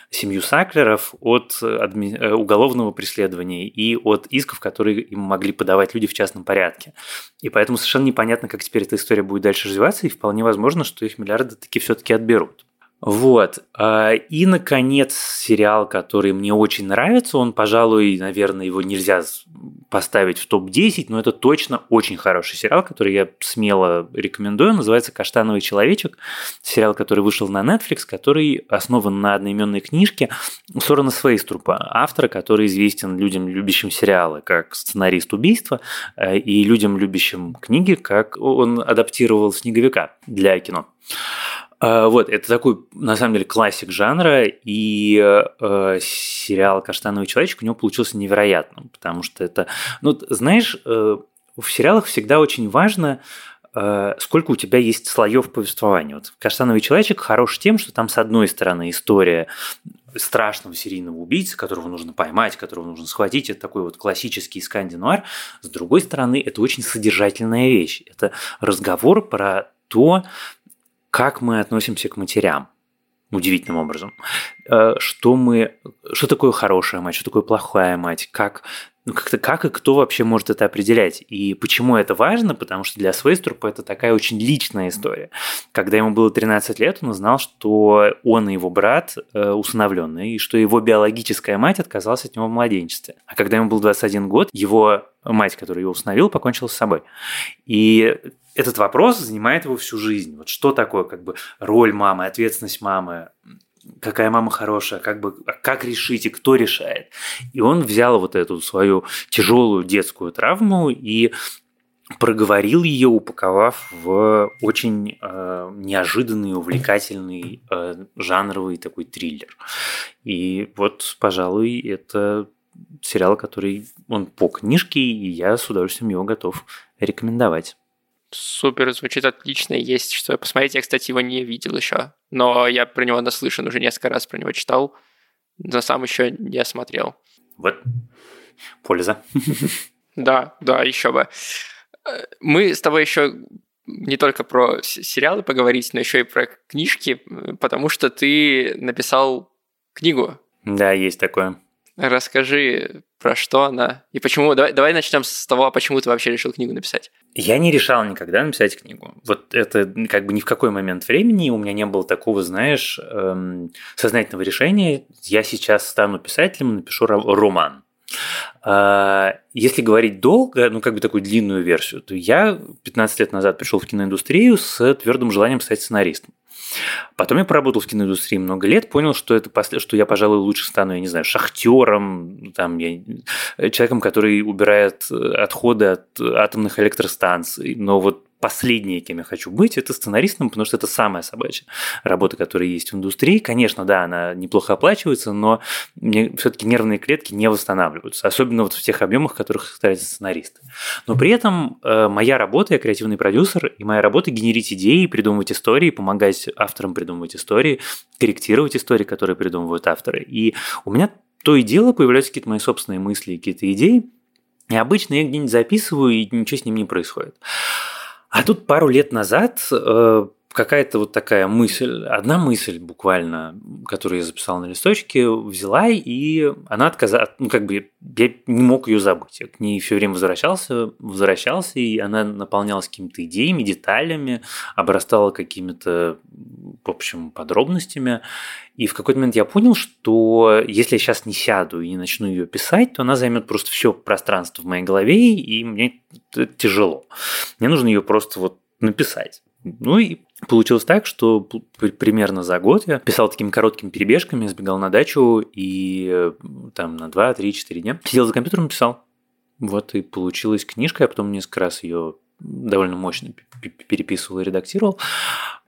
семью Саклеров от э, уголовного преследования и от исков, которые им могли подавать люди в частном порядке. И поэтому совершенно непонятно, как теперь эта история будет дальше развиваться, и вполне возможно, что их миллиарды таки все-таки отберут. Вот. А, и, наконец, сериал, который мне очень нравится, он, пожалуй, наверное, его нельзя поставить в топ-10, но это точно очень хороший сериал, который я смело рекомендую. Называется «Каштановый человечек». Сериал, который вышел на Netflix, который основан на одноименной книжке Сорона Свейструпа, автора, который известен людям, любящим сериалы, как сценарист убийства, э, и людям, любящим книги, как он адаптировал «Снеговика» для кино. А, вот, это такой, на самом деле, классик жанра, и э, сериал «Каштановый человечек» у него получился невероятным, потому что это, ну, знаешь, э, в сериалах всегда очень важно, э, сколько у тебя есть слоев повествования. Вот «Каштановый человечек» хорош тем, что там, с одной стороны, история страшного серийного убийцы, которого нужно поймать, которого нужно схватить. Это такой вот классический скандинуар. С другой стороны, это очень содержательная вещь. Это разговор про то, как мы относимся к матерям удивительным образом. Э, что мы, что такое хорошая мать, что такое плохая мать, как, ну, как-то, как и кто вообще может это определять. И почему это важно? Потому что для Свейструпа это такая очень личная история. Когда ему было 13 лет, он узнал, что он и его брат э, усыновленные, и что его биологическая мать отказалась от него в младенчестве. А когда ему был 21 год, его мать, которая его усыновила, покончила с собой. И этот вопрос занимает его всю жизнь. Вот что такое как бы роль мамы, ответственность мамы, какая мама хорошая, как бы как решить и кто решает. И он взял вот эту свою тяжелую детскую травму и проговорил ее, упаковав в очень э, неожиданный, увлекательный э, жанровый такой триллер. И вот, пожалуй, это сериал, который он по книжке, и я с удовольствием его готов рекомендовать. Супер, звучит отлично. Есть что посмотреть. Я, кстати, его не видел еще, но я про него наслышан, уже несколько раз про него читал, но сам еще не смотрел. Вот, польза. *laughs* Да, да, еще бы. Мы с тобой еще не только про сериалы поговорить, но еще и про книжки, потому что ты написал книгу. Да, есть такое. Расскажи про что она и почему. Давай, давай начнем с того, почему ты вообще решил книгу написать. Я не решал никогда написать книгу. Вот это как бы ни в какой момент времени у меня не было такого, знаешь, эм, сознательного решения. Я сейчас стану писателем, напишу роман. А, если говорить долго, ну как бы такую длинную версию, то я 15 лет назад пришел в киноиндустрию с твердым желанием стать сценаристом. Потом я поработал в киноиндустрии много лет, понял, что это что я, пожалуй, лучше стану, я не знаю, шахтером, там, я, человеком, который убирает отходы от атомных электростанций. Но вот последнее, кем я хочу быть, это сценаристом, потому что это самая собачья работа, которая есть в индустрии. Конечно, да, она неплохо оплачивается, но мне все-таки нервные клетки не восстанавливаются, особенно вот в тех объемах, в которых стараются сценаристы. Но при этом э, моя работа, я креативный продюсер, и моя работа генерить идеи, придумывать истории, помогать авторам придумывать истории, корректировать истории, которые придумывают авторы. И у меня то и дело появляются какие-то мои собственные мысли, какие-то идеи, и обычно я где-нибудь записываю, и ничего с ним не происходит. А тут пару лет назад э, какая-то вот такая мысль, одна мысль буквально, которую я записал на листочке, взяла, и она отказалась, ну, как бы я не мог ее забыть. Я к ней все время возвращался, возвращался, и она наполнялась какими-то идеями, деталями, обрастала какими-то, в общем, подробностями. И в какой-то момент я понял, что если я сейчас не сяду и не начну ее писать, то она займет просто все пространство в моей голове, и мне тяжело. Мне нужно ее просто вот написать. Ну и получилось так, что примерно за год я писал такими короткими перебежками, сбегал на дачу и э, там на 2, 3, 4 дня сидел за компьютером и писал. Вот и получилась книжка, я потом несколько раз ее довольно мощно переписывал и редактировал.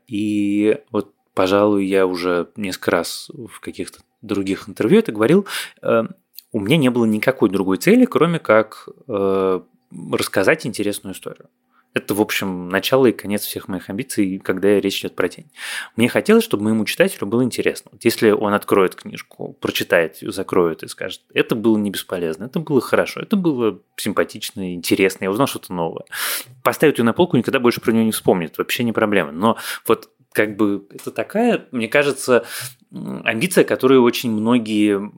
И вот пожалуй, я уже несколько раз в каких-то других интервью это говорил, э, у меня не было никакой другой цели, кроме как э, рассказать интересную историю. Это, в общем, начало и конец всех моих амбиций, когда речь идет про тень. Мне хотелось, чтобы моему читателю было интересно. Вот если он откроет книжку, прочитает закроет и скажет, это было не бесполезно, это было хорошо, это было симпатично, интересно, я узнал что-то новое. Поставить ее на полку, никогда больше про нее не вспомнит, вообще не проблема. Но вот как бы это такая, мне кажется, амбиция, которую очень многие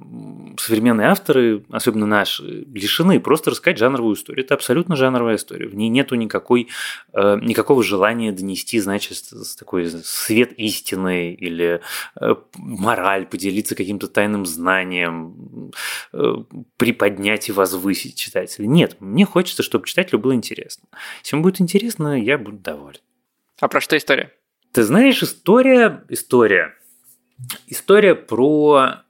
современные авторы, особенно наши, лишены. Просто рассказать жанровую историю. Это абсолютно жанровая история. В ней нету никакой, э, никакого желания донести, значит, такой свет истины или э, мораль, поделиться каким-то тайным знанием, э, приподнять и возвысить читателя. Нет, мне хочется, чтобы читателю было интересно. Если ему будет интересно, я буду доволен. А про что история? Ты знаешь, история, история, история про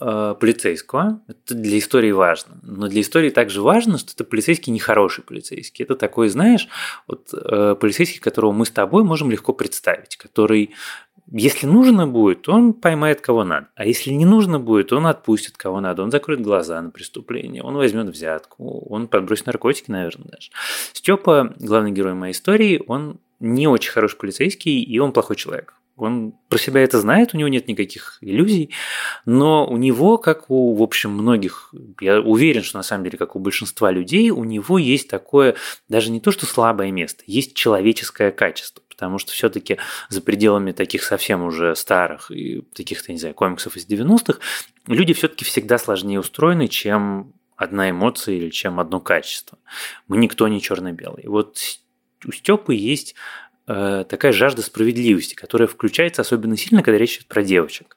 э, полицейского. Это для истории важно. Но для истории также важно, что это полицейский нехороший полицейский. Это такой, знаешь, вот э, полицейский, которого мы с тобой можем легко представить, который если нужно будет, он поймает кого надо. А если не нужно будет, он отпустит кого надо. Он закроет глаза на преступление, он возьмет взятку, он подбросит наркотики, наверное, даже. Степа, главный герой моей истории, он не очень хороший полицейский, и он плохой человек. Он про себя это знает, у него нет никаких иллюзий, но у него, как у, в общем, многих, я уверен, что на самом деле, как у большинства людей, у него есть такое, даже не то, что слабое место, есть человеческое качество, потому что все-таки за пределами таких совсем уже старых и таких-то, не знаю, комиксов из 90-х, люди все-таки всегда сложнее устроены, чем одна эмоция или чем одно качество. Мы никто не черно-белый. Вот у Степы есть э, такая жажда справедливости, которая включается особенно сильно, когда речь идет про девочек.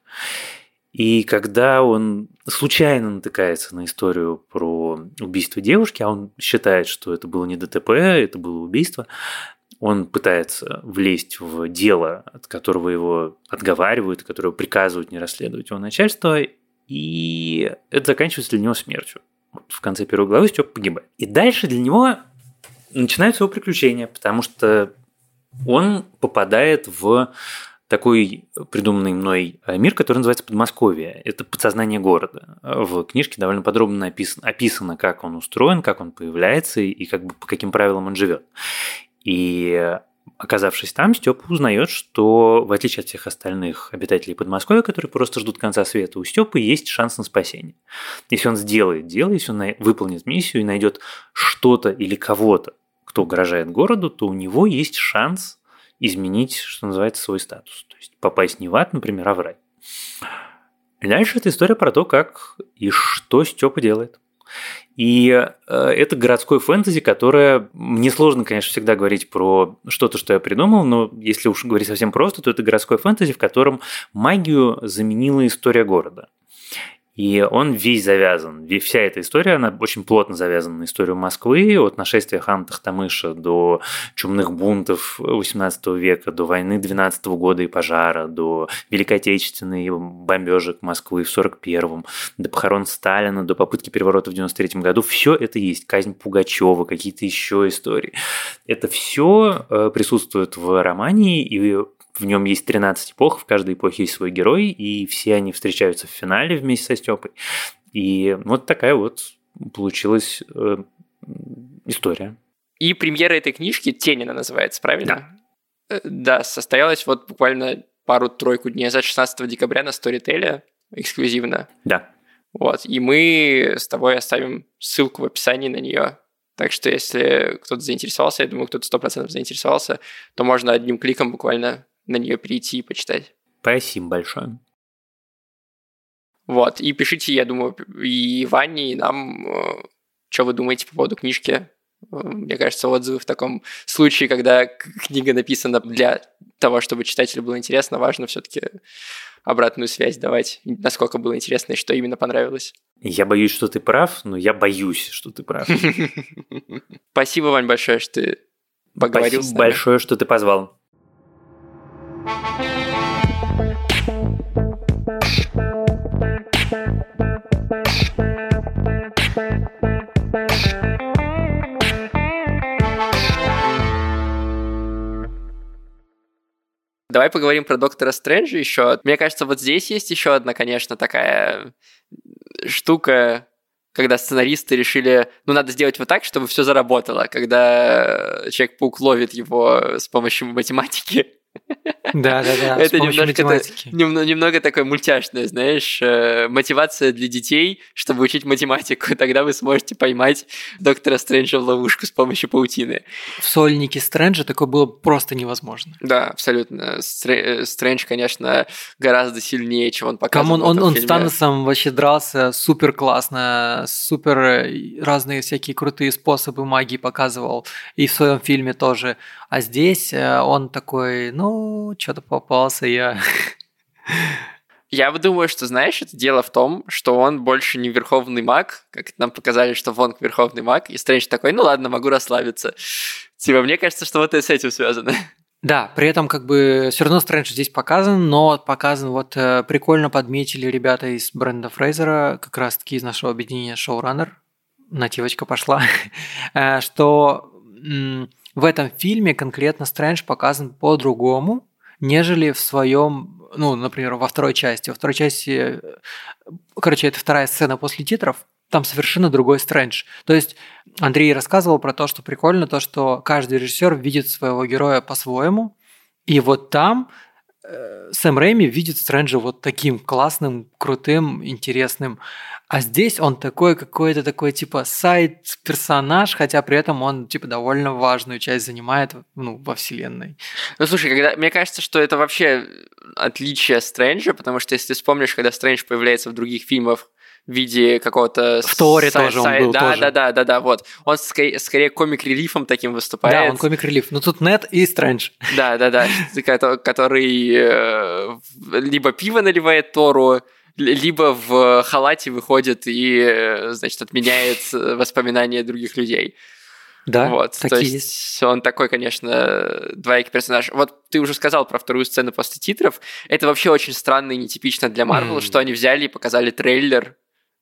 И когда он случайно натыкается на историю про убийство девушки, а он считает, что это было не ДТП, это было убийство, он пытается влезть в дело, от которого его отговаривают, которого приказывают не расследовать его начальство, и это заканчивается для него смертью. В конце первой главы Степ погибает. И дальше для него начинаются его приключения, потому что он попадает в такой придуманный мной мир, который называется Подмосковье. Это подсознание города. В книжке довольно подробно описано, описано как он устроен, как он появляется и как бы по каким правилам он живет. И оказавшись там, Степа узнает, что в отличие от всех остальных обитателей Подмосковья, которые просто ждут конца света, у Степы есть шанс на спасение. Если он сделает дело, если он выполнит миссию и найдет что-то или кого-то, кто угрожает городу, то у него есть шанс изменить, что называется, свой статус. То есть попасть не в ад, например, а в рай. И дальше это история про то, как и что Степа делает. И э, это городской фэнтези, которое... Мне сложно, конечно, всегда говорить про что-то, что я придумал, но если уж говорить совсем просто, то это городской фэнтези, в котором магию заменила история города. И он весь завязан. Вся эта история, она очень плотно завязана на историю Москвы, от нашествия хан Тахтамыша до чумных бунтов XVIII века, до войны 12 года и пожара, до Великой Отечественной бомбежек Москвы в 41-м, до похорон Сталина, до попытки переворота в 93 году. Все это есть. Казнь Пугачева, какие-то еще истории. Это все э, присутствует в романе, и в нем есть 13 эпох, в каждой эпохе есть свой герой, и все они встречаются в финале вместе со Степой. И вот такая вот получилась э, история. И премьера этой книжки «Тень» она называется, правильно? Да. Э, да, состоялась вот буквально пару-тройку дней назад, 16 декабря на Storytel эксклюзивно. Да. Вот, и мы с тобой оставим ссылку в описании на нее. Так что если кто-то заинтересовался, я думаю, кто-то 100% заинтересовался, то можно одним кликом буквально на нее перейти и почитать. Спасибо большое. Вот, и пишите, я думаю, и Ване, и нам, э, что вы думаете по поводу книжки. Э, мне кажется, отзывы в таком случае, когда книга написана для того, чтобы читателю было интересно, важно все-таки обратную связь давать, насколько было интересно и что именно понравилось. Я боюсь, что ты прав, но я боюсь, что ты прав. *laughs* Спасибо, Вань, большое, что ты поговорил Спасибо большое, что ты позвал. Давай поговорим про Доктора Стрэнджа еще. Мне кажется, вот здесь есть еще одна, конечно, такая штука, когда сценаристы решили, ну, надо сделать вот так, чтобы все заработало, когда Человек-паук ловит его с помощью математики. Да, да, да. Это немножко, немного, немного такое мультяшное, знаешь, э, мотивация для детей, чтобы учить математику. *laughs* Тогда вы сможете поймать доктора Стрэнджа в ловушку с помощью паутины. В сольнике Стрэнджа такое было просто невозможно. Да, абсолютно. Э, Стрэндж, конечно, гораздо сильнее, чем он показывал. он, он, он с Таносом вообще дрался супер классно, супер э, разные всякие крутые способы магии показывал. И в своем фильме тоже. А здесь он такой, ну, что-то попался я. *laughs* Я думаю, что, знаешь, это дело в том, что он больше не верховный маг, как нам показали, что Вонг верховный маг, и Стрэндж такой, ну ладно, могу расслабиться. Типа, мне кажется, что вот это с этим связано. *laughs* Да, при этом как бы все равно Стрэндж здесь показан, но показан вот э, прикольно подметили ребята из бренда Фрейзера, как раз таки из нашего объединения Showrunner, нативочка пошла, *laughs* э, что в этом фильме конкретно Стрэндж показан по-другому, нежели в своем, ну, например, во второй части. Во второй части, короче, это вторая сцена после титров, там совершенно другой Стрэндж. То есть Андрей рассказывал про то, что прикольно, то, что каждый режиссер видит своего героя по-своему, и вот там э, Сэм Рэйми видит Стрэнджа вот таким классным, крутым, интересным. А здесь он такой какой-то такой типа сайт-персонаж, хотя при этом он типа довольно важную часть занимает ну, во вселенной. Ну слушай, когда, мне кажется, что это вообще отличие Стрэнджа, потому что если ты вспомнишь, когда Стрэндж появляется в других фильмах в виде какого-то... В Торе тоже он был да, тоже. Да, да, да, да, вот. Он скорее, скорее комик-релифом таким выступает. Да, он комик-релиф. Ну тут Нет и Стрэндж. Да, да, да. Который э, либо пиво наливает Тору, либо в халате выходит и, э, значит, отменяет э, воспоминания других людей. Да, вот, то есть, есть он такой, конечно, двоякий персонаж. Вот ты уже сказал про вторую сцену после титров. Это вообще очень странно и нетипично для Марвел, mm. что они взяли и показали трейлер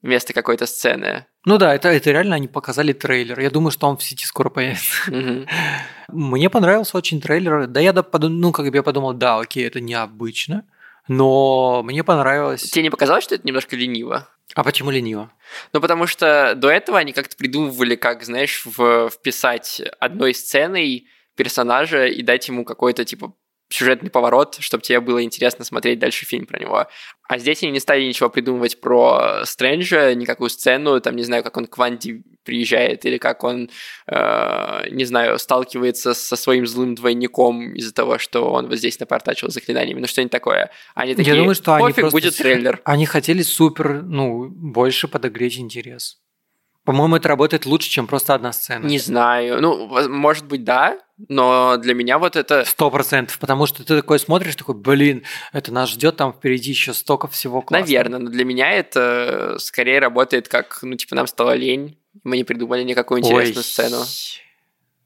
вместо какой-то сцены. Ну да, это, это реально они показали трейлер. Я думаю, что он в сети скоро появится. Mm-hmm. *laughs* Мне понравился очень трейлер. Да я подумал, ну как бы я подумал, да, окей, это необычно но мне понравилось. Тебе не показалось, что это немножко лениво? А почему лениво? Ну, потому что до этого они как-то придумывали, как, знаешь, в, вписать одной сценой персонажа и дать ему какой-то, типа, сюжетный поворот, чтобы тебе было интересно смотреть дальше фильм про него. А здесь они не стали ничего придумывать про Стрэнджа, никакую сцену, там, не знаю, как он к Ванди приезжает, или как он, э, не знаю, сталкивается со своим злым двойником из-за того, что он вот здесь напортачил заклинаниями, ну что-нибудь такое. Они такие, Я думаю, что они будет трейлер. Они хотели супер, ну, больше подогреть интерес. По-моему, это работает лучше, чем просто одна сцена. Не знаю. Ну, может быть, да, но для меня вот это... Сто процентов, потому что ты такой смотришь, такой, блин, это нас ждет там впереди еще столько всего классного. Наверное, но для меня это скорее работает как, ну, типа, нам стало лень, мы не придумали никакую интересную Ой. сцену.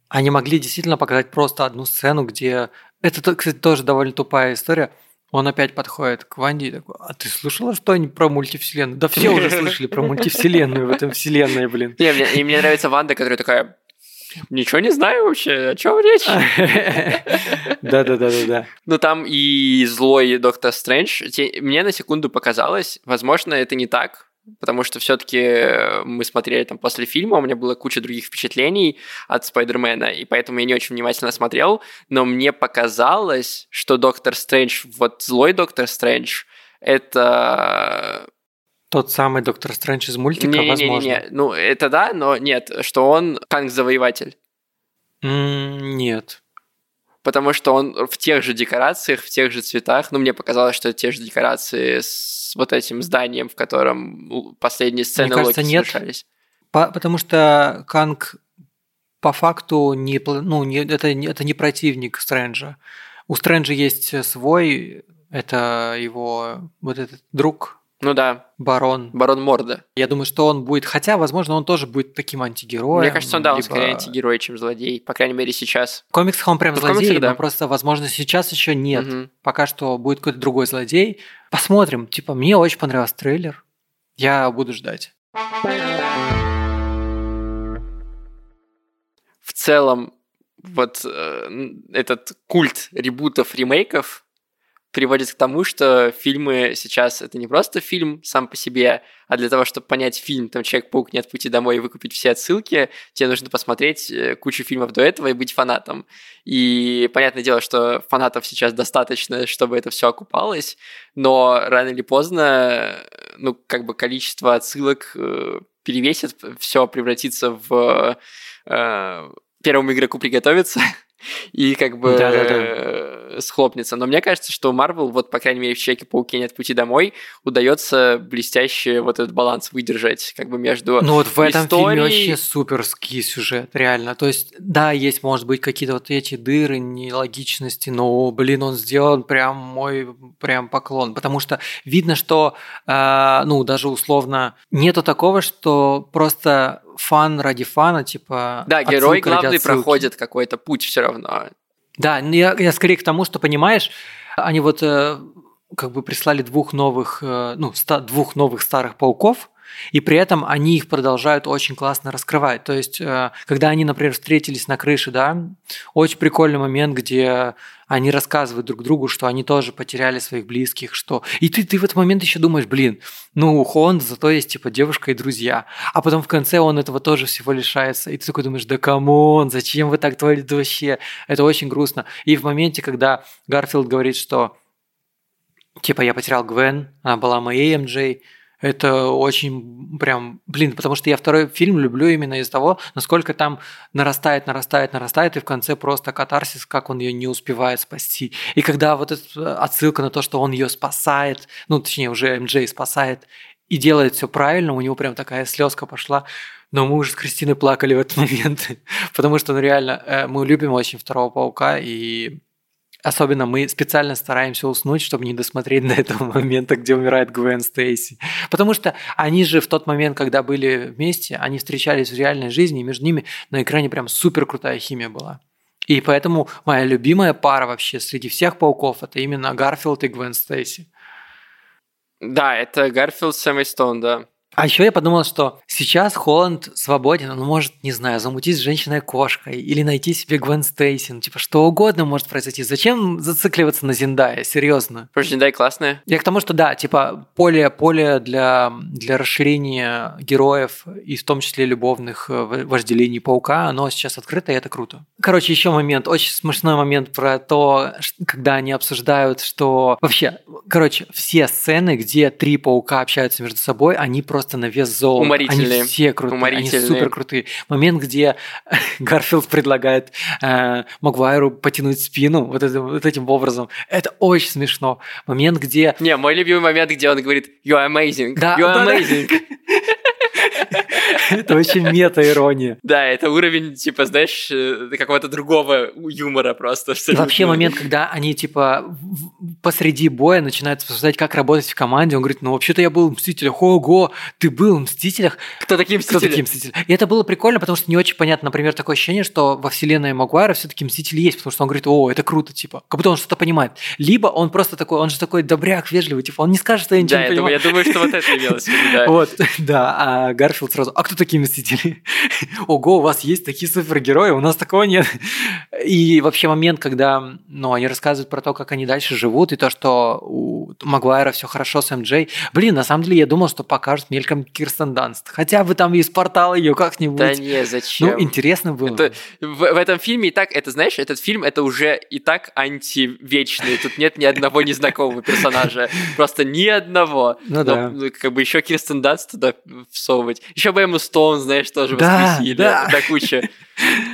Они могли действительно показать просто одну сцену, где... Это, то- кстати, тоже довольно тупая история. Он опять подходит к Ванде и такой, а ты слышала что-нибудь про мультивселенную? Да все уже слышали про мультивселенную в этом вселенной, блин. И мне нравится Ванда, которая такая, ничего не знаю вообще, о чем речь? *laughs* Да-да-да-да-да. Ну, там и злой Доктор Стрэндж. Мне на секунду показалось, возможно, это не так, потому что все-таки мы смотрели там после фильма, у меня было куча других впечатлений от Спайдермена, и поэтому я не очень внимательно смотрел, но мне показалось, что Доктор Стрэндж, вот злой Доктор Стрэндж, это... Тот самый Доктор Стрэндж из мультика, возможно. Не-не-не, ну это да, но нет, что он Канг-завоеватель. М, Нет. потому что он в тех же декорациях, в тех же цветах. Ну, мне показалось, что те же декорации с вот этим зданием, в котором последние сцены кажется, Локи нет. совершались. По- потому что Канг по факту не, ну, не, это, не- это не противник Стрэнджа. У Стрэнджа есть свой, это его вот этот друг, Ну да, барон. Барон Морда. Я думаю, что он будет, хотя, возможно, он тоже будет таким антигероем. Мне кажется, он, да, он либо- скорее антигерой, чем злодей. По крайней мере, сейчас. В комиксах он прям Ну, злодей, комиксах, да. но просто, возможно, сейчас еще нет. Мгм. Пока что будет какой-то другой злодей. Посмотрим. Типа, мне очень понравился трейлер. Я буду ждать. В целом, вот э, этот культ ребутов, ремейков приводит к тому, что фильмы сейчас это не просто фильм сам по себе, а для того, чтобы понять фильм, там Человек-паук нет пути домой и выкупить все отсылки, тебе нужно посмотреть э, кучу фильмов до этого и быть фанатом. И понятное дело, что фанатов сейчас достаточно, чтобы это все окупалось, но рано или поздно, э, ну, как бы количество отсылок э, перевесит, все превратится в э, первому игроку приготовиться *laughs* и как бы Да-да-да. Схлопнется. Но мне кажется, что Marvel, вот, по крайней мере, в Человеке-пауке нет пути домой, удается блестяще вот этот баланс выдержать, как бы между... Ну вот в этом фильме историей- вообще суперский сюжет, реально. То есть, да, есть, может быть, какие-то вот эти дыры, нелогичности, но, блин, он сделан прям мой прям поклон. Потому что видно, что, э, ну, даже условно, нету такого, что просто фан ради фана, типа... Да, герой главный отсылки. проходит какой-то путь все равно. Да, я, я скорее к тому, что, понимаешь, они вот э, как бы прислали двух новых, э, ну, ста- двух новых старых пауков, и при этом они их продолжают очень классно раскрывать. То есть, э, когда они, например, встретились на крыше, да, очень прикольный момент, где они рассказывают друг другу, что они тоже потеряли своих близких, что... И ты, ты в этот момент еще думаешь, блин, ну, у Холланда зато есть, типа, девушка и друзья. А потом в конце он этого тоже всего лишается. И ты такой думаешь, да come on, зачем вы так творите вообще? Это очень грустно. И в моменте, когда Гарфилд говорит, что типа я потерял Гвен, она была моей MJ, это очень прям, блин, потому что я второй фильм люблю именно из-за того, насколько там нарастает, нарастает, нарастает, и в конце просто катарсис, как он ее не успевает спасти. И когда вот эта отсылка на то, что он ее спасает, ну, точнее, уже MJ спасает, и делает все правильно, у него прям такая слезка пошла. Но мы уже с Кристиной плакали в этот *laughs* момент, потому что, ну, реально, э, мы любим очень Второго Паука, и особенно мы специально стараемся уснуть, чтобы не досмотреть до этого момента, где умирает Гвен Стейси. Потому что они же в тот момент, когда были вместе, они встречались в реальной жизни, и между ними на экране прям супер крутая химия была. И поэтому моя любимая пара вообще среди всех пауков это именно Гарфилд и Гвен Стейси. Да, это Гарфилд с Эммой Стоун, да. А еще я подумал, что сейчас Холланд свободен, он может, не знаю, замутить с женщиной-кошкой или найти себе Гвен Стейси, ну, типа что угодно может произойти. Зачем зацикливаться на Зиндае, серьезно? Просто Зендая классная. Я к тому, что да, типа поле, поле для, для расширения героев и в том числе любовных э, вожделений паука, оно сейчас открыто, и это круто. Короче, еще момент, очень смешной момент про то, когда они обсуждают, что вообще, короче, все сцены, где три паука общаются между собой, они просто на вес золота. Уморительные. Они все крутые, они супер крутые. Момент, где Гарфилд предлагает э, Магуайру потянуть спину вот, этим- вот этим образом, это очень смешно. Момент, где Не, мой любимый момент, где он говорит «You are amazing, Да, you are да, да. *laughs* amazing». Это очень мета-ирония. *laughs* Да, это уровень, типа, знаешь, э, какого-то другого юмора просто. И вообще момент, когда они, типа, посреди боя начинают обсуждать, как работать в команде, он говорит, ну, вообще-то я был в Мстителях. Ого, ты был в Мстителях? Кто такие Мстители? Кто такие Мстители? И это было прикольно, потому что не очень понятно, например, такое ощущение, что во вселенной Магуайра все-таки Мстители есть, потому что он говорит, о, это круто, типа, как будто он что-то понимает. Либо он просто такой, он же такой добряк, вежливый, типа, он не скажет, что я ничего да, не понимаю. Я думаю, что вот это имелось в виду, да. *laughs* Вот, *laughs* да, а Гарфилд сразу, а кто такие Мстители? *laughs* Ого, у вас есть такие супергерои, у нас такого нет. И вообще момент, когда, ну, они рассказывают про то, как они дальше живут, и то, что у Магуайра все хорошо с МД. Блин, на самом деле я думал, что покажут мельком Кирстен Данст. Хотя бы там из портала ее как-нибудь. Да не, зачем? Ну, интересно было. Это, в, в этом фильме и так, это знаешь, этот фильм, это уже и так антивечный. Тут нет ни одного незнакомого персонажа. Просто ни одного. Ну да. Ну, как бы еще Кирстен Данст туда всовывать. Еще бы ему Стоун, знаешь, тоже Да, воскресили. да. До кучи.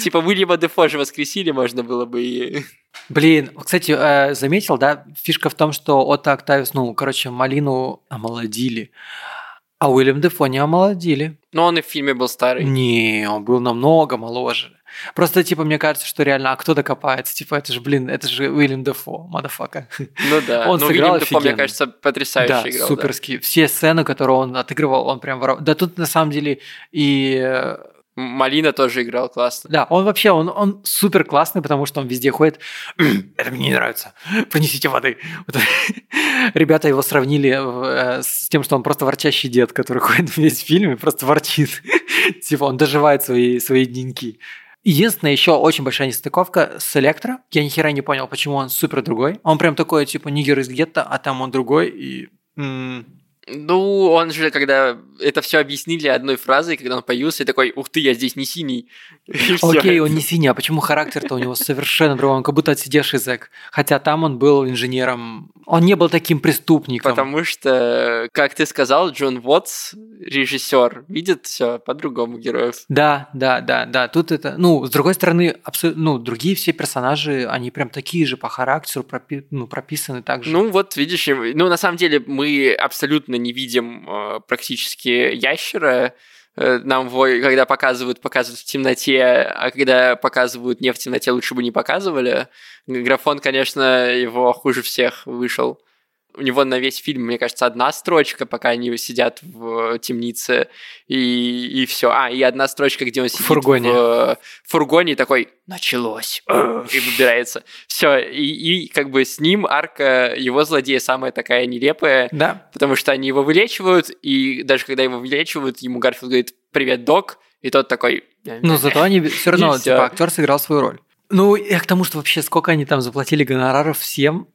Типа Уильяма Дефо же воскресили, можно было бы и... Блин, кстати, э, заметил, да, фишка в том, что Отто Октавиус, ну, короче, Малину омолодили, а Уильям Дефо не омолодили. Но он и в фильме был старый. Не, он был намного моложе. Просто, типа, мне кажется, что реально, а кто докопается? Типа, это же, блин, это же Уильям Дефо, мадафака. Ну да, *laughs* Он но сыграл Уильям Дефо, мне кажется, потрясающе Да, играл. да. суперский. Все сцены, которые он отыгрывал, он прям воровал. Да тут, на самом деле, и... Малина тоже играл классно. Да, он вообще, он, он супер классный, потому что он везде ходит. *clears throat* Это мне не нравится. *laughs* Принесите воды. Вот. *laughs* Ребята его сравнили э, с тем, что он просто ворчащий дед, который ходит *laughs* весь в фильме, просто ворчит. Типа он доживает свои, свои деньки. Единственное, еще очень большая нестыковка с Электро. Я ни хера не понял, почему он супер другой. Он прям такой, типа, нигер из гетто, а там он другой. И м, Ну, он же, когда это все объяснили одной фразой, когда он появился, такой, ух ты, я здесь не синий. *laughs* Окей, он не синий, а почему характер-то у него совершенно другой? Он как будто отсидевший зэк. Хотя там он был инженером. Он не был таким преступником. Потому что, как ты сказал, Джон Уотс, режиссер, видит все по-другому героев. Да, да, да, да. Тут это, ну, с другой стороны, абсо- ну, другие все персонажи, они прям такие же по характеру, пропи- ну, прописаны так же. Ну, вот видишь, ну, на самом деле мы абсолютно не видим э, практически ящера. Э, Нам когда показывают, показывают в темноте, а когда показывают не в темноте, лучше бы не показывали. Графон, конечно, его хуже всех вышел. У него на весь фильм, мне кажется, одна строчка, пока они сидят в темнице, и, и все. А, и одна строчка, где он сидит фургоне. в фургоне и такой «началось» и выбирается. Все, и, и как бы с ним арка его злодея самая такая нелепая, Да. потому что они его вылечивают, и даже когда его вылечивают, ему Гарфилд говорит «привет, док», и тот такой Но зато они *laughs* все равно, типа, актер сыграл свою роль. Ну, я к тому, что вообще сколько они там заплатили гонораров всем.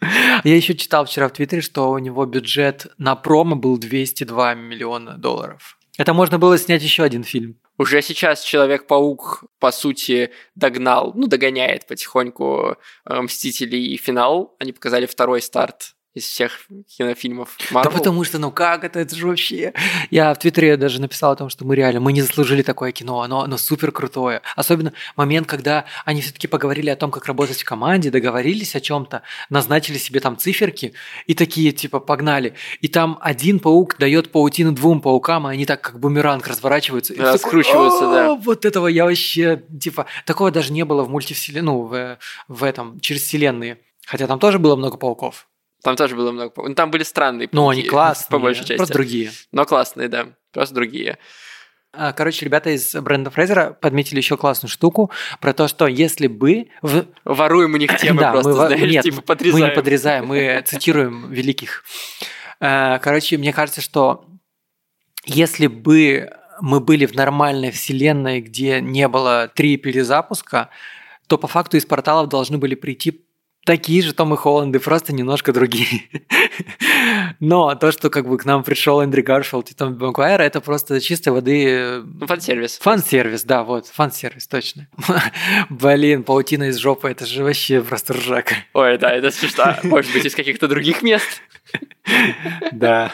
*laughs* Я еще читал вчера в Твиттере, что у него бюджет на промо был 202 миллиона долларов. Это можно было снять еще один фильм. Уже сейчас Человек-паук, по сути, догнал, ну, догоняет потихоньку э, Мстителей и финал. Они показали второй старт из всех кинофильмов Marvel. Да потому что, ну как это, это же вообще... Я в Твиттере даже написал о том, что мы реально, мы не заслужили такое кино, оно, оно супер крутое. Особенно момент, когда они все-таки поговорили о том, как работать в команде, договорились о чем-то, назначили себе там циферки и такие, типа, погнали. И там один паук дает паутину двум паукам, и они так как бумеранг разворачиваются. Да, скручиваются, да. «О, Вот этого я вообще, типа, такого даже не было в мультивселенной, ну, в, в этом, через вселенные. Хотя там тоже было много пауков. Там тоже было много... Ну, там были странные пауки, они *laughs* классные. По большей части. Просто другие. Но классные, да. Просто другие. А, Короче, ребята из бренда Фрейзера подметили еще классную штуку про то, что если бы... В... *laughs* Воруем у них *coughs* темы Да, просто, мы, знаешь, нет, типа мы подрезаем. не подрезаем, мы *laughs* цитируем великих. Э, Короче, мне кажется, что если бы мы были в нормальной вселенной, где не было три перезапуска, то по факту из порталов должны были прийти такие же Томы Холланды, просто немножко другие. *laughs* Но то, что как бы к нам пришел Эндрю Гарфилд и Тоби Магуайр, это просто чистой воды э, фан-сервис. Фан-сервис, да, вот, фан-сервис, точно. *laughs* Блин, паутина из жопы, это же вообще просто ржака. Ой, да, это смешно. Может быть, из каких-то других мест? *laughs* Да.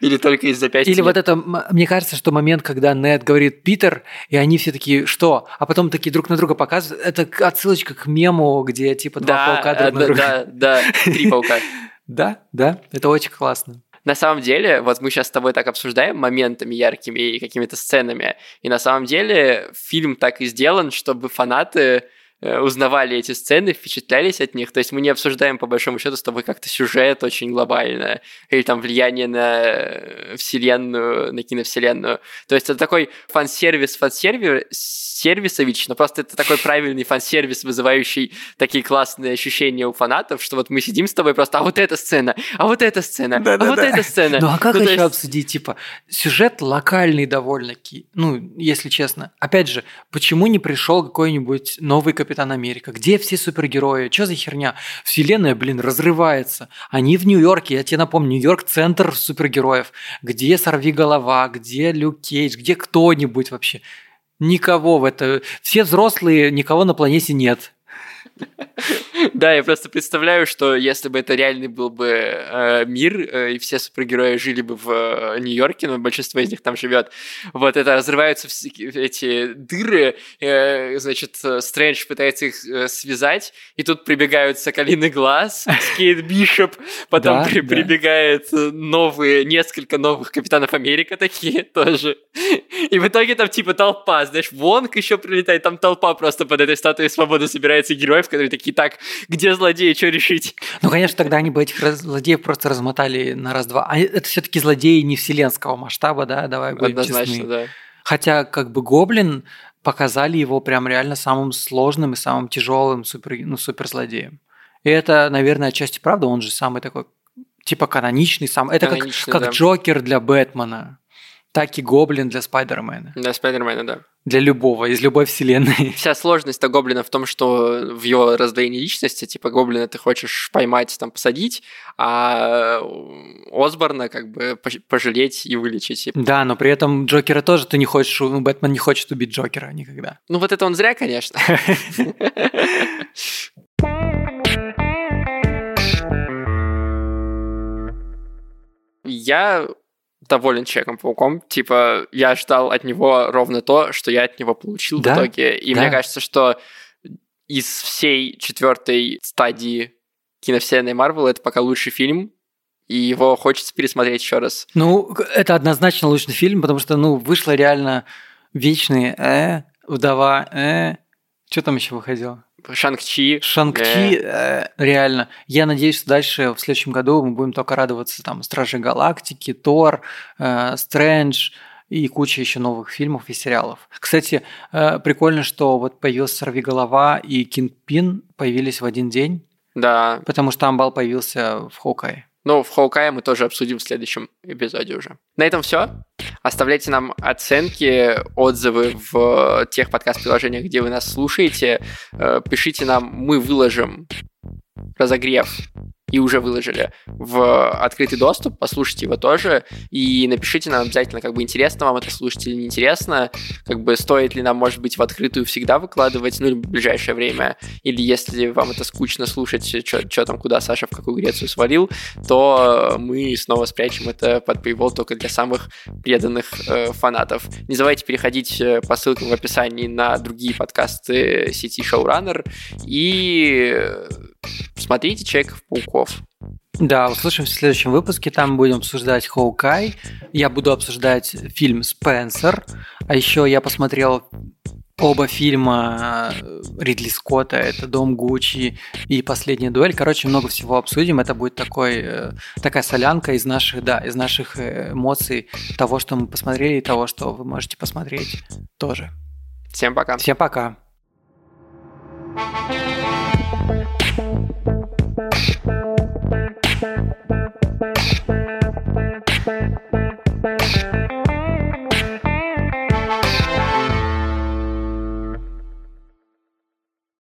Или только из запястья? Или вот это, мне кажется, что момент, когда Нед говорит Питер, и они все такие, что? А потом такие друг на друга показывают. Это отсылочка к мему, где типа два паука друг на да, друга. да, да, три *laughs* паука. Да, да, это очень классно. на самом деле, вот мы сейчас с тобой так обсуждаем моментами яркими и какими-то сценами, и на самом деле фильм так и сделан, чтобы фанаты узнавали эти сцены, впечатлялись от них. То есть мы не обсуждаем, по большому счету, с тобой как-то сюжет очень глобально, или там влияние на э, вселенную, на киновселенную. То есть это такой фан-сервис, фан-сервис, сервисович, но просто это такой правильный фан-сервис, вызывающий такие классные ощущения у фанатов, что вот мы сидим с тобой просто, а вот эта сцена, а вот эта сцена, да, а да, вот да. эта сцена. Ну а как ну, еще есть... обсудить, типа, сюжет локальный довольно-таки, ну, если честно. Опять же, почему не пришел какой-нибудь новый Капитан Америка? Где все супергерои? Что за херня? Вселенная, блин, разрывается. Они в Нью-Йорке, я тебе напомню, Нью-Йорк – центр супергероев. Где Сорви Голова, где Люк Кейдж, где кто-нибудь вообще? Никого в это. Все взрослые, никого на планете нет. *laughs* Да, я просто представляю, что если бы это реальный был бы э, мир, э, и все супергерои жили бы в э, Нью-Йорке, но большинство из них там живет, вот это разрываются все, эти дыры, э, значит, Стрэндж пытается их э, связать, и тут прибегают Соколиный Глаз, Скейт Бишоп, потом Да, при- да. прибегает новые, несколько новых Капитанов Америка такие *laughs* тоже. И в итоге там типа толпа, знаешь, Вонг еще прилетает, там толпа просто под этой статуей свободы собирается героев, которые такие, так, где злодеи, что решить? Ну, конечно, тогда они бы этих раз- злодеев просто размотали на раз-два. А это все-таки злодеи не вселенского масштаба, да, давай будем Однозначно, честны. да. Хотя, как бы, Гоблин показали его прям реально самым сложным и самым тяжелым супер, ну, суперзлодеем. И это, наверное, отчасти правда, он же самый такой, типа, каноничный, сам. Это как, Каноничный, как да. Джокер для Бэтмена, так и Гоблин для Спайдермена. Для Спайдермена, да. Для любого, из любой вселенной. Вся сложность-то Гоблина в том, что в его раздвоении личности, типа, Гоблина ты хочешь поймать, там, посадить, а Осборна как бы пож- пожалеть и вылечить. Да, но при этом Джокера тоже ты не хочешь, ну, Бэтмен не хочет убить Джокера никогда. Ну, вот это он зря, конечно. *laughs* Я доволен Человеком-пауком. Типа, я ждал от него ровно то, что я от него получил Да, в итоге. И да. мне кажется, что из всей четвертой стадии киновселенной Марвел это пока лучший фильм, и его хочется пересмотреть еще раз. Ну, это однозначно лучший фильм, потому что, ну, вышло реально вечные э, вдова, э, что там еще выходило? Шанг-Чи. Шанг-Чи, э, реально. Я надеюсь, что дальше в следующем году мы будем только радоваться там Стражи Галактики, Тор, э, Стрэндж и куча еще новых фильмов и сериалов. Кстати, э, прикольно, что вот появился Сорви Голова и Кинг Пин появились в один день, Да. потому что Амбал появился в Хоукае. Ну, в Хоукае мы тоже обсудим в следующем эпизоде уже. На этом все. Оставляйте нам оценки, отзывы в тех подкаст-приложениях, где вы нас слушаете. Э, Пишите нам, мы выложим разогрев и уже выложили в открытый доступ, послушайте его тоже, и напишите нам обязательно, как бы интересно вам это слушать или неинтересно, как бы стоит ли нам, может быть, в открытую всегда выкладывать, ну, в ближайшее время, или если вам это скучно слушать, что там, куда Саша в какую Грецию свалил, то мы снова спрячем это под Paywall только для самых преданных э, фанатов. Не забывайте переходить э, по ссылкам в описании на другие подкасты сети Showrunner и э, смотрите Человеков-пауков. Да, услышимся в следующем выпуске. Там будем обсуждать Хоукай. Я буду обсуждать фильм «Спенсер». А еще я посмотрел оба фильма э, Ридли Скотта. Это «Дом Гуччи» и «Последняя дуэль». Короче, много всего обсудим. Это будет такой, э, такая солянка из наших, да, из наших э, эмоций того, что мы посмотрели, и того, что вы можете посмотреть тоже. Всем пока. Всем пока. thank you Thank you.